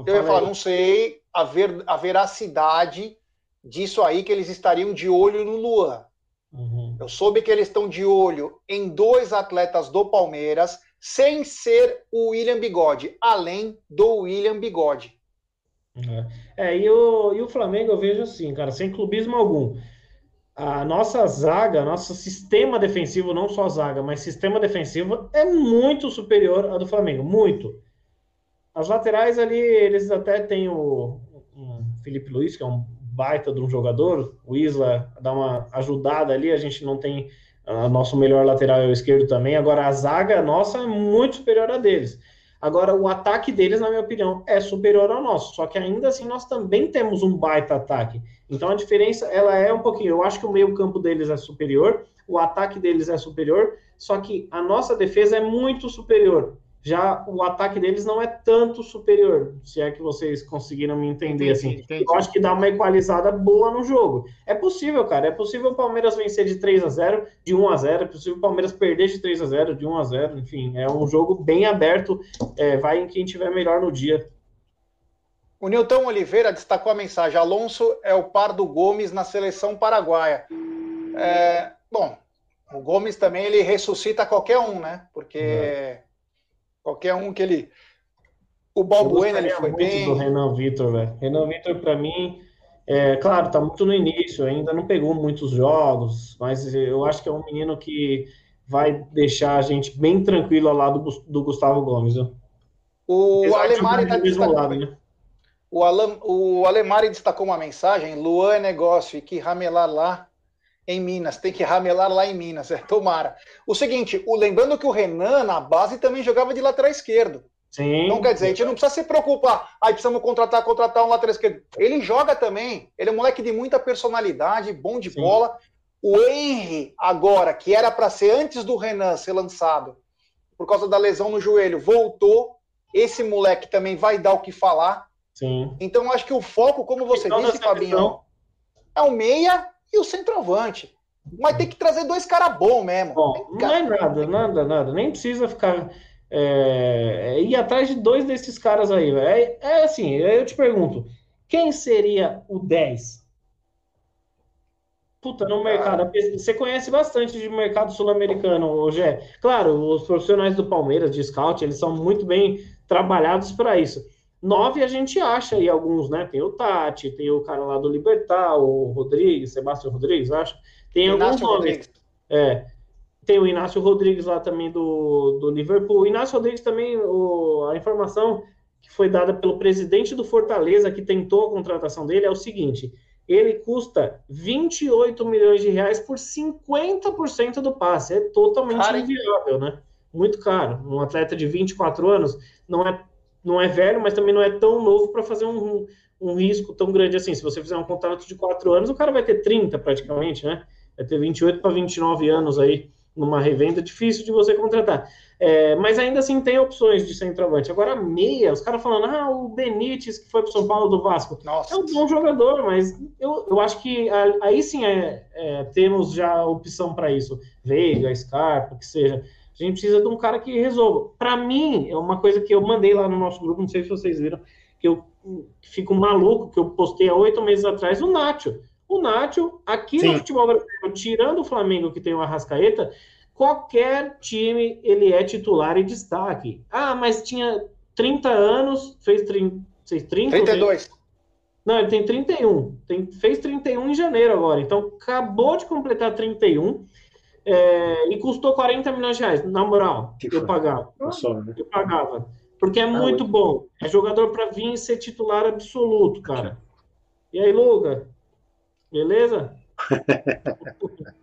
Eu ia falar, não sei a, ver, a veracidade disso aí que eles estariam de olho no Luan. Uhum. Eu soube que eles estão de olho em dois atletas do Palmeiras, sem ser o William Bigode, além do William Bigode. É, é e, o, e o Flamengo eu vejo assim, cara, sem clubismo algum. A nossa zaga, nosso sistema defensivo, não só zaga, mas sistema defensivo é muito superior ao do Flamengo, muito. As laterais ali, eles até têm o, Felipe Luiz, que é um baita de um jogador, o Isla dá uma ajudada ali, a gente não tem a nosso melhor lateral é o esquerdo também, agora a zaga nossa é muito superior a deles. Agora, o ataque deles, na minha opinião, é superior ao nosso. Só que ainda assim, nós também temos um baita ataque. Então, a diferença, ela é um pouquinho. Eu acho que o meio campo deles é superior, o ataque deles é superior, só que a nossa defesa é muito superior. Já o ataque deles não é tanto superior, se é que vocês conseguiram me entender entendi, assim. Entendi. Eu acho que dá uma equalizada boa no jogo. É possível, cara, é possível o Palmeiras vencer de 3 a 0, de 1 a 0, é possível o Palmeiras perder de 3 a 0, de 1 a 0, enfim, é um jogo bem aberto, é, vai em quem tiver melhor no dia. O Nilton Oliveira destacou a mensagem: Alonso é o par do Gomes na seleção paraguaia. É, bom, o Gomes também ele ressuscita qualquer um, né? Porque é. Qualquer um que ele. O Balbuena ele foi bem. do Renan Vitor, velho. Renan Vitor, para mim, é, claro, tá muito no início, ainda não pegou muitos jogos, mas eu acho que é um menino que vai deixar a gente bem tranquilo ao lado do, Gustavo Gomes. Viu? O Alemar está destacando. Né? O, Alam, o Alemari destacou uma mensagem: Luan é negócio e que ramelar lá em Minas, tem que ramelar lá em Minas, é, tomara. O seguinte, o, lembrando que o Renan na base também jogava de lateral esquerdo. Sim. Então quer dizer, a gente não precisa se preocupar. Aí precisamos contratar, contratar um lateral esquerdo. Ele joga também. Ele é um moleque de muita personalidade, bom de Sim. bola. O Henry, agora, que era para ser antes do Renan ser lançado, por causa da lesão no joelho, voltou. Esse moleque também vai dar o que falar. Sim. Então, acho que o foco, como você então, disse, Fabinho, é o meia e o centroavante. Mas tem que trazer dois caras bons mesmo. Bom, não é nada, nada, nada. Nem precisa ficar. É, é ir atrás de dois desses caras aí. É, é assim, eu te pergunto: quem seria o 10? Puta, no mercado. Você conhece bastante de mercado sul-americano, Gé. Claro, os profissionais do Palmeiras, de scout, eles são muito bem trabalhados para isso. Nove a gente acha aí alguns, né? Tem o Tati, tem o cara lá do Libertar, o Rodrigues, Sebastião Rodrigues, acho. Tem Inácio alguns nomes. É. Tem o Inácio Rodrigues lá também do, do Liverpool. O Inácio Rodrigues também, o, a informação que foi dada pelo presidente do Fortaleza, que tentou a contratação dele, é o seguinte: ele custa 28 milhões de reais por 50% do passe. É totalmente Cara, inviável, né? Muito caro. Um atleta de 24 anos não é não é velho, mas também não é tão novo para fazer um, um risco tão grande assim. Se você fizer um contrato de quatro anos, o cara vai ter 30 praticamente, né? Vai ter 28 para 29 anos aí numa revenda, difícil de você contratar. É, mas ainda assim tem opções de centroavante. Agora, meia, os caras falando, ah, o Benítez que foi para São Paulo do Vasco. Nossa. É um bom jogador, mas eu, eu acho que aí sim é, é temos já opção para isso. Veiga, Scarpa, que seja. A gente precisa de um cara que resolva. Para mim, é uma coisa que eu mandei lá no nosso grupo, não sei se vocês viram, que eu fico maluco, que eu postei há oito meses atrás, o Nacho. O Nacho, aqui Sim. no futebol brasileiro, tirando o Flamengo, que tem o Arrascaeta, qualquer time ele é titular e destaque. Ah, mas tinha 30 anos, fez 30, fez 30 32. Não, ele tem 31. Tem, fez 31 em janeiro agora. Então, acabou de completar 31 é, e custou 40 milhões de reais. Na moral, que eu pagava. Né? Eu pagava. Porque é ah, muito bom. É jogador para vir ser titular absoluto, cara. E aí, Luca? Beleza?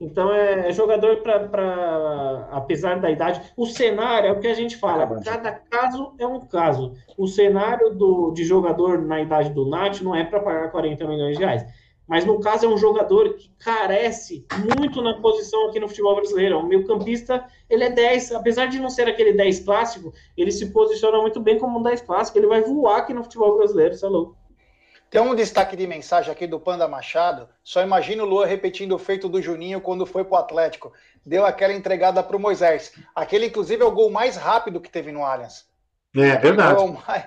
então é, é jogador para, apesar da idade, o cenário é o que a gente fala. Cada caso é um caso. O cenário do, de jogador na idade do Nath não é para pagar 40 milhões de reais mas no caso é um jogador que carece muito na posição aqui no futebol brasileiro. O meio campista, ele é 10, apesar de não ser aquele 10 clássico, ele se posiciona muito bem como um 10 clássico, ele vai voar aqui no futebol brasileiro, isso é louco. Tem um destaque de mensagem aqui do Panda Machado. Só imagina o Lua repetindo o feito do Juninho quando foi pro Atlético. Deu aquela entregada pro Moisés. Aquele, inclusive, é o gol mais rápido que teve no Allianz. É, verdade. É o, mais,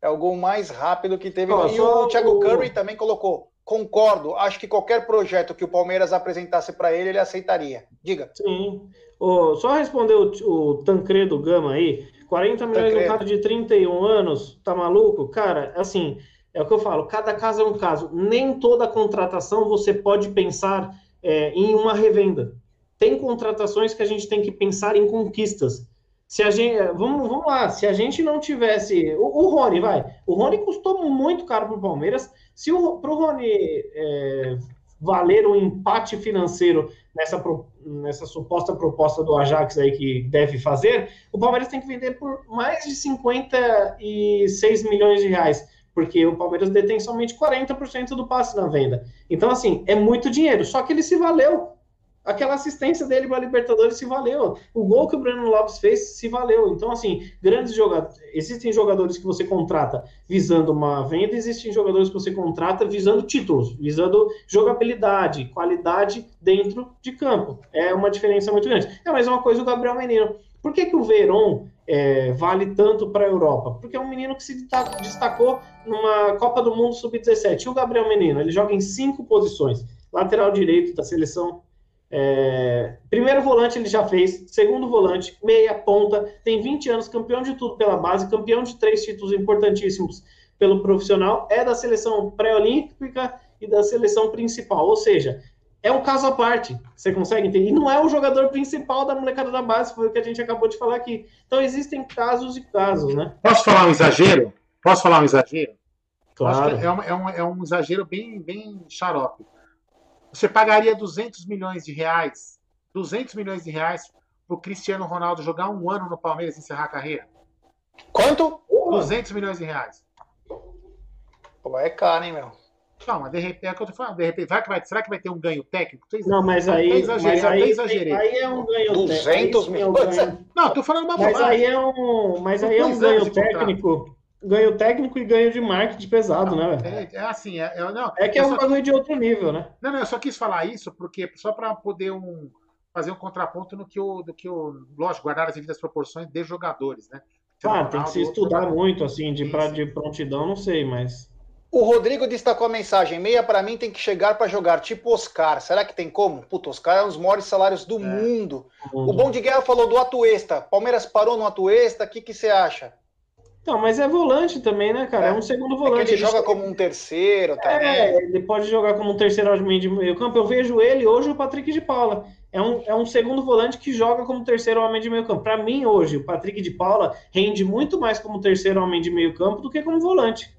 é o gol mais rápido que teve. Oh, e o Thiago Curry também colocou concordo. Acho que qualquer projeto que o Palmeiras apresentasse para ele, ele aceitaria. Diga. Sim. Oh, só responder o, o Tancredo Gama aí. 40 milhões no caso de 31 anos, tá maluco? Cara, assim, é o que eu falo, cada caso é um caso. Nem toda contratação você pode pensar é, em uma revenda. Tem contratações que a gente tem que pensar em conquistas. Se a gente, vamos, vamos lá, se a gente não tivesse. O, o Rony, vai. O Rony custou muito caro para o Palmeiras se o Rony é, valer um empate financeiro nessa, nessa suposta proposta do Ajax aí que deve fazer, o Palmeiras tem que vender por mais de 56 milhões de reais, porque o Palmeiras detém somente 40% do passe na venda. Então, assim, é muito dinheiro, só que ele se valeu. Aquela assistência dele para a Libertadores se valeu. O gol que o Breno Lopes fez se valeu. Então, assim, grandes jogadores. Existem jogadores que você contrata visando uma venda, existem jogadores que você contrata visando títulos, visando jogabilidade, qualidade dentro de campo. É uma diferença muito grande. É a mesma coisa o Gabriel Menino. Por que, que o Verón é, vale tanto para a Europa? Porque é um menino que se destacou numa Copa do Mundo Sub-17. E o Gabriel Menino, ele joga em cinco posições. Lateral direito da seleção é, primeiro volante ele já fez, segundo volante, meia, ponta, tem 20 anos, campeão de tudo pela base, campeão de três títulos importantíssimos pelo profissional, é da seleção pré-olímpica e da seleção principal, ou seja, é um caso à parte, você consegue entender? E não é o jogador principal da molecada da base, foi o que a gente acabou de falar aqui. Então existem casos e casos, né? Posso falar um exagero? Posso falar um exagero? Claro. É um, é, um, é um exagero bem, bem xarope. Você pagaria 200 milhões de reais, 200 milhões de reais para o Cristiano Ronaldo jogar um ano no Palmeiras e encerrar a carreira? Quanto? 200 milhões de reais. Pô, é caro, hein, meu? Não, mas de repente, é o que eu tô falando, de repente, vai que vai, será que vai ter um ganho técnico? Não, mas aí, exagerei, mas aí, exagerei. aí é um ganho 200 milhões? É Não, tô falando uma mas bobagem. aí é um, mas aí é um ganho técnico ganho técnico e ganho de marketing pesado, não, né? É, é, assim, é, é, não, é que é um bagulho de outro nível, né? Não, não, eu só quis falar isso porque só para poder um, fazer um contraponto no que o, do que o, lógico, guardar as devidas proporções de jogadores, né? Ah, tem que se estudar muito, assim, de, pra, de prontidão, não sei, mas. O Rodrigo destacou a mensagem: meia para mim tem que chegar para jogar, tipo Oscar. Será que tem como? Puta, Oscar é um dos maiores salários do é. mundo. mundo. O Bom de Guerra falou do Atuesta. Palmeiras parou no Atuesta. O que, que você acha? Não, mas é volante também, né, cara? É, é um segundo volante. É ele, ele joga como um terceiro também. É, ele pode jogar como um terceiro homem de meio campo. Eu vejo ele hoje o Patrick de Paula. É um, é um segundo volante que joga como terceiro homem de meio campo. Para mim, hoje, o Patrick de Paula rende muito mais como terceiro homem de meio campo do que como volante.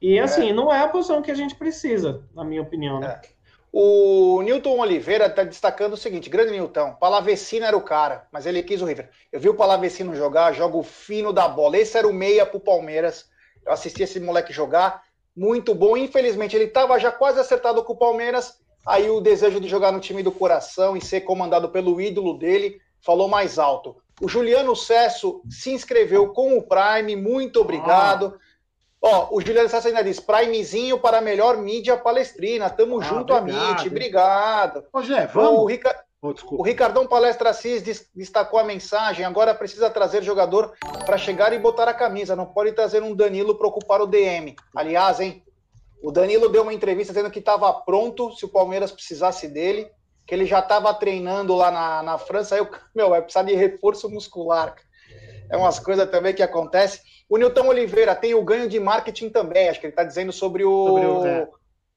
E assim, é. não é a posição que a gente precisa, na minha opinião, né? É. O Newton Oliveira está destacando o seguinte: grande Newton, Palavecino era o cara, mas ele quis o River. Eu vi o Palavecino jogar, jogo fino da bola. Esse era o meia pro Palmeiras. Eu assisti esse moleque jogar, muito bom. Infelizmente, ele estava já quase acertado com o Palmeiras. Aí o desejo de jogar no time do coração e ser comandado pelo ídolo dele falou mais alto. O Juliano Cesso se inscreveu com o Prime, muito obrigado. Ah. Ó, o Juliano Sassi ainda diz, primezinho para a melhor mídia palestrina. Tamo ah, junto, obrigado, Amit. Obrigado. Ô, Gé, vamos. O, Rica... oh, o Ricardão Palestra Assis destacou a mensagem. Agora precisa trazer jogador para chegar e botar a camisa. Não pode trazer um Danilo para ocupar o DM. Aliás, hein? O Danilo deu uma entrevista dizendo que estava pronto se o Palmeiras precisasse dele, que ele já estava treinando lá na, na França. Aí, eu, meu, vai precisar de reforço muscular. É umas coisas também que acontecem. O Nilton Oliveira tem o ganho de marketing também, acho que ele está dizendo sobre o, sobre o é.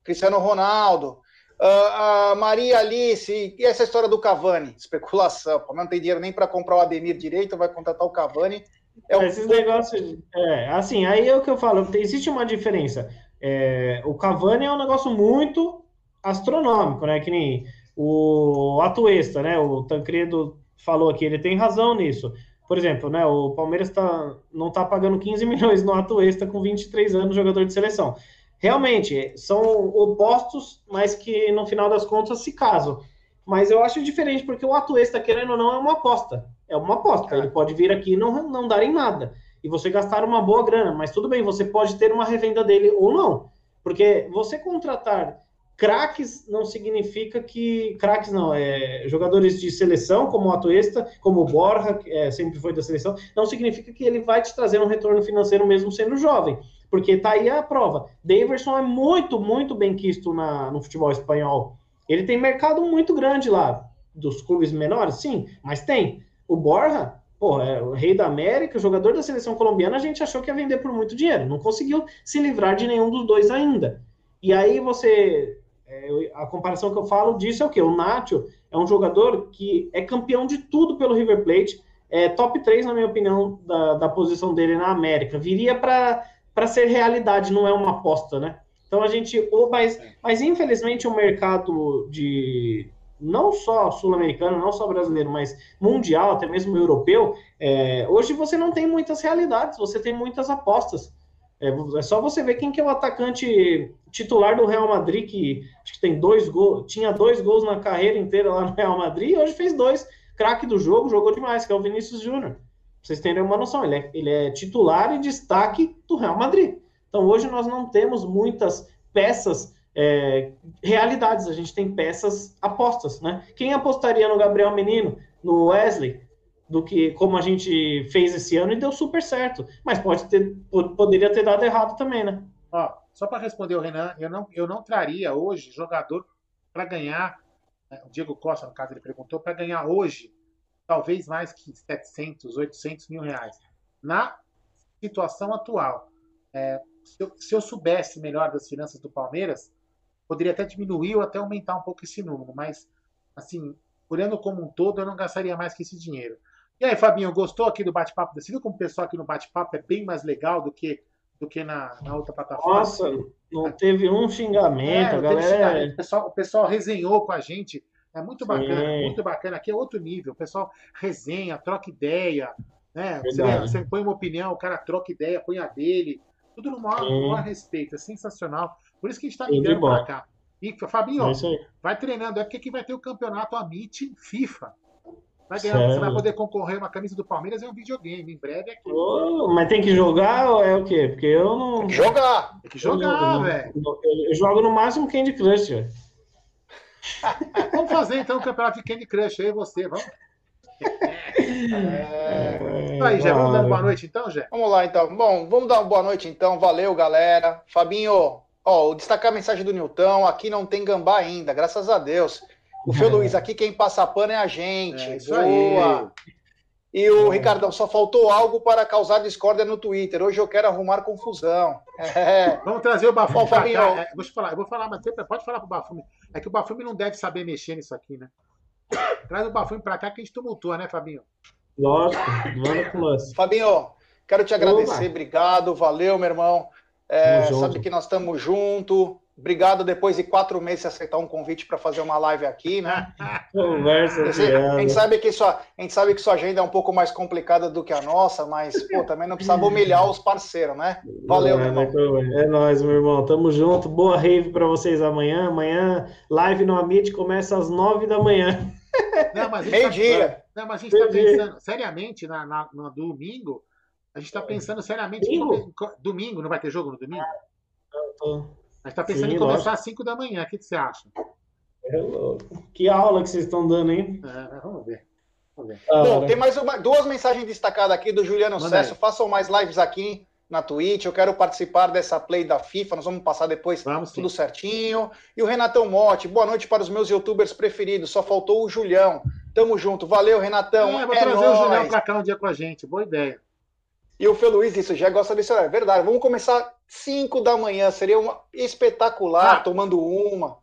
Cristiano Ronaldo. Uh, a Maria Alice, e essa história do Cavani? Especulação. Não tem dinheiro nem para comprar o Ademir direito, vai contratar o Cavani. É um... Esses negócios. É, assim, aí é o que eu falo, existe uma diferença. É, o Cavani é um negócio muito astronômico, né? Que nem o Atuesta, né? O Tancredo falou aqui, ele tem razão nisso. Por exemplo, né, o Palmeiras tá, não está pagando 15 milhões no ato extra com 23 anos jogador de seleção. Realmente, são opostos, mas que no final das contas se casam. Mas eu acho diferente, porque o ato extra, querendo ou não, é uma aposta. É uma aposta. Ele pode vir aqui e não, não dar em nada. E você gastar uma boa grana. Mas tudo bem, você pode ter uma revenda dele ou não. Porque você contratar craques não significa que. Craques não, é, jogadores de seleção, como o Atuesta, como o Borja, que é, sempre foi da seleção, não significa que ele vai te trazer um retorno financeiro mesmo sendo jovem. Porque tá aí a prova. Daverson é muito, muito bem quisto na, no futebol espanhol. Ele tem mercado muito grande lá. Dos clubes menores, sim, mas tem. O Borja, pô, é o rei da América, jogador da seleção colombiana, a gente achou que ia vender por muito dinheiro. Não conseguiu se livrar de nenhum dos dois ainda. E aí você é, a comparação que eu falo disso é o quê? O Nacho é um jogador que é campeão de tudo pelo River Plate, é top 3, na minha opinião, da, da posição dele na América. Viria para ser realidade, não é uma aposta, né? Então a gente. Mas, mas infelizmente o mercado de. Não só sul-americano, não só brasileiro, mas mundial, até mesmo europeu, é, hoje você não tem muitas realidades, você tem muitas apostas. É, é, só você ver quem que é o atacante titular do Real Madrid, que acho que tem dois gols, tinha dois gols na carreira inteira lá no Real Madrid, e hoje fez dois. Craque do jogo, jogou demais, que é o Vinícius Júnior. Vocês terem uma noção, ele é, ele é titular e destaque do Real Madrid. Então hoje nós não temos muitas peças é, realidades, a gente tem peças apostas, né? Quem apostaria no Gabriel Menino, no Wesley, do que como a gente fez esse ano e deu super certo. Mas pode ter, poderia ter dado errado também, né? Ó, só para responder o Renan, eu não, eu não traria hoje jogador para ganhar, né, o Diego Costa, no caso, ele perguntou, para ganhar hoje, talvez mais que 700, 800 mil reais. Na situação atual, é, se, eu, se eu soubesse melhor das finanças do Palmeiras, poderia até diminuir ou até aumentar um pouco esse número, mas, assim, olhando como um todo, eu não gastaria mais que esse dinheiro. E aí, Fabinho, gostou aqui do bate-papo? Você viu como o pessoal aqui no bate-papo é bem mais legal do que, do que na, na outra plataforma? Nossa, não teve um xingamento, é, galera... Xingamento. O, pessoal, o pessoal resenhou com a gente. É muito bacana, Sim. muito bacana. Aqui é outro nível. O pessoal resenha, troca ideia. Né? Você, você, põe uma opinião, o cara troca ideia, põe a dele. Tudo no maior, no maior respeito. É sensacional. Por isso que a gente está ligando para cá. E, Fabinho, é vai treinando. É porque aqui vai ter o campeonato Amit FIFA. Vai ganhar, você vai poder concorrer uma camisa do Palmeiras e um videogame. Em breve aqui. Oh, mas tem que jogar ou é o quê? Porque eu não. Tem que jogar! Tem que jogar, velho. Eu, eu, jogo no máximo Candy Crush, velho. vamos fazer então o um campeonato de Candy Crush aí, e você, vamos? É... Então aí, Jé, vamos dar boa noite então, Jé? Vamos lá então. Bom, vamos dar uma boa noite então. Valeu, galera. Fabinho, ó, destacar a mensagem do Nilton. Aqui não tem gambá ainda, graças a Deus. O Fê Luiz, aqui quem passa pano é a gente. É, isso Boa. Aí. E o é. Ricardão, só faltou algo para causar discórdia no Twitter. Hoje eu quero arrumar confusão. É. Vamos trazer o Bafume para cá. É, vou te falar, eu vou falar, mas você pode falar pro Bafume. É que o Bafume não deve saber mexer nisso aqui, né? Traz o Bafume para cá que a gente tumultua, né, Fabinho? Lógico, manda com lance. Fabinho, quero te agradecer, Oba. obrigado, valeu, meu irmão. É, sabe que nós estamos juntos. Obrigado depois de quatro meses aceitar um convite para fazer uma live aqui, né? Conversa a gente sabe que sua, a gente sabe que sua agenda é um pouco mais complicada do que a nossa, mas pô, também não precisava humilhar os parceiros, né? Valeu, é, meu irmão. É nóis, meu irmão. Tamo junto. Boa rave para vocês amanhã. Amanhã live no Amit começa às nove da manhã. Meio dia. Tá, não, mas a gente está pensando seriamente na, na, no domingo. A gente está pensando seriamente domingo? domingo não vai ter jogo no domingo? Eu tô... A gente tá pensando Sim, em começar lógico. às 5 da manhã. O que, que você acha? É. Que aula que vocês estão dando, hein? É, vamos ver. Vamos ver. Ah, Bom, tem mais uma, duas mensagens destacadas aqui do Juliano Manda Cesso. Aí. Façam mais lives aqui na Twitch. Eu quero participar dessa play da FIFA. Nós vamos passar depois vamos, tudo sim. certinho. E o Renatão Motti. Boa noite para os meus youtubers preferidos. Só faltou o Julião. Tamo junto. Valeu, Renatão. É, vou é trazer nóis. o Julião para cá um dia com a gente. Boa ideia. E o Fê Luiz, isso já gosta desse horário. Verdade. Vamos começar 5 da manhã. Seria uma espetacular, ah, tomando uma.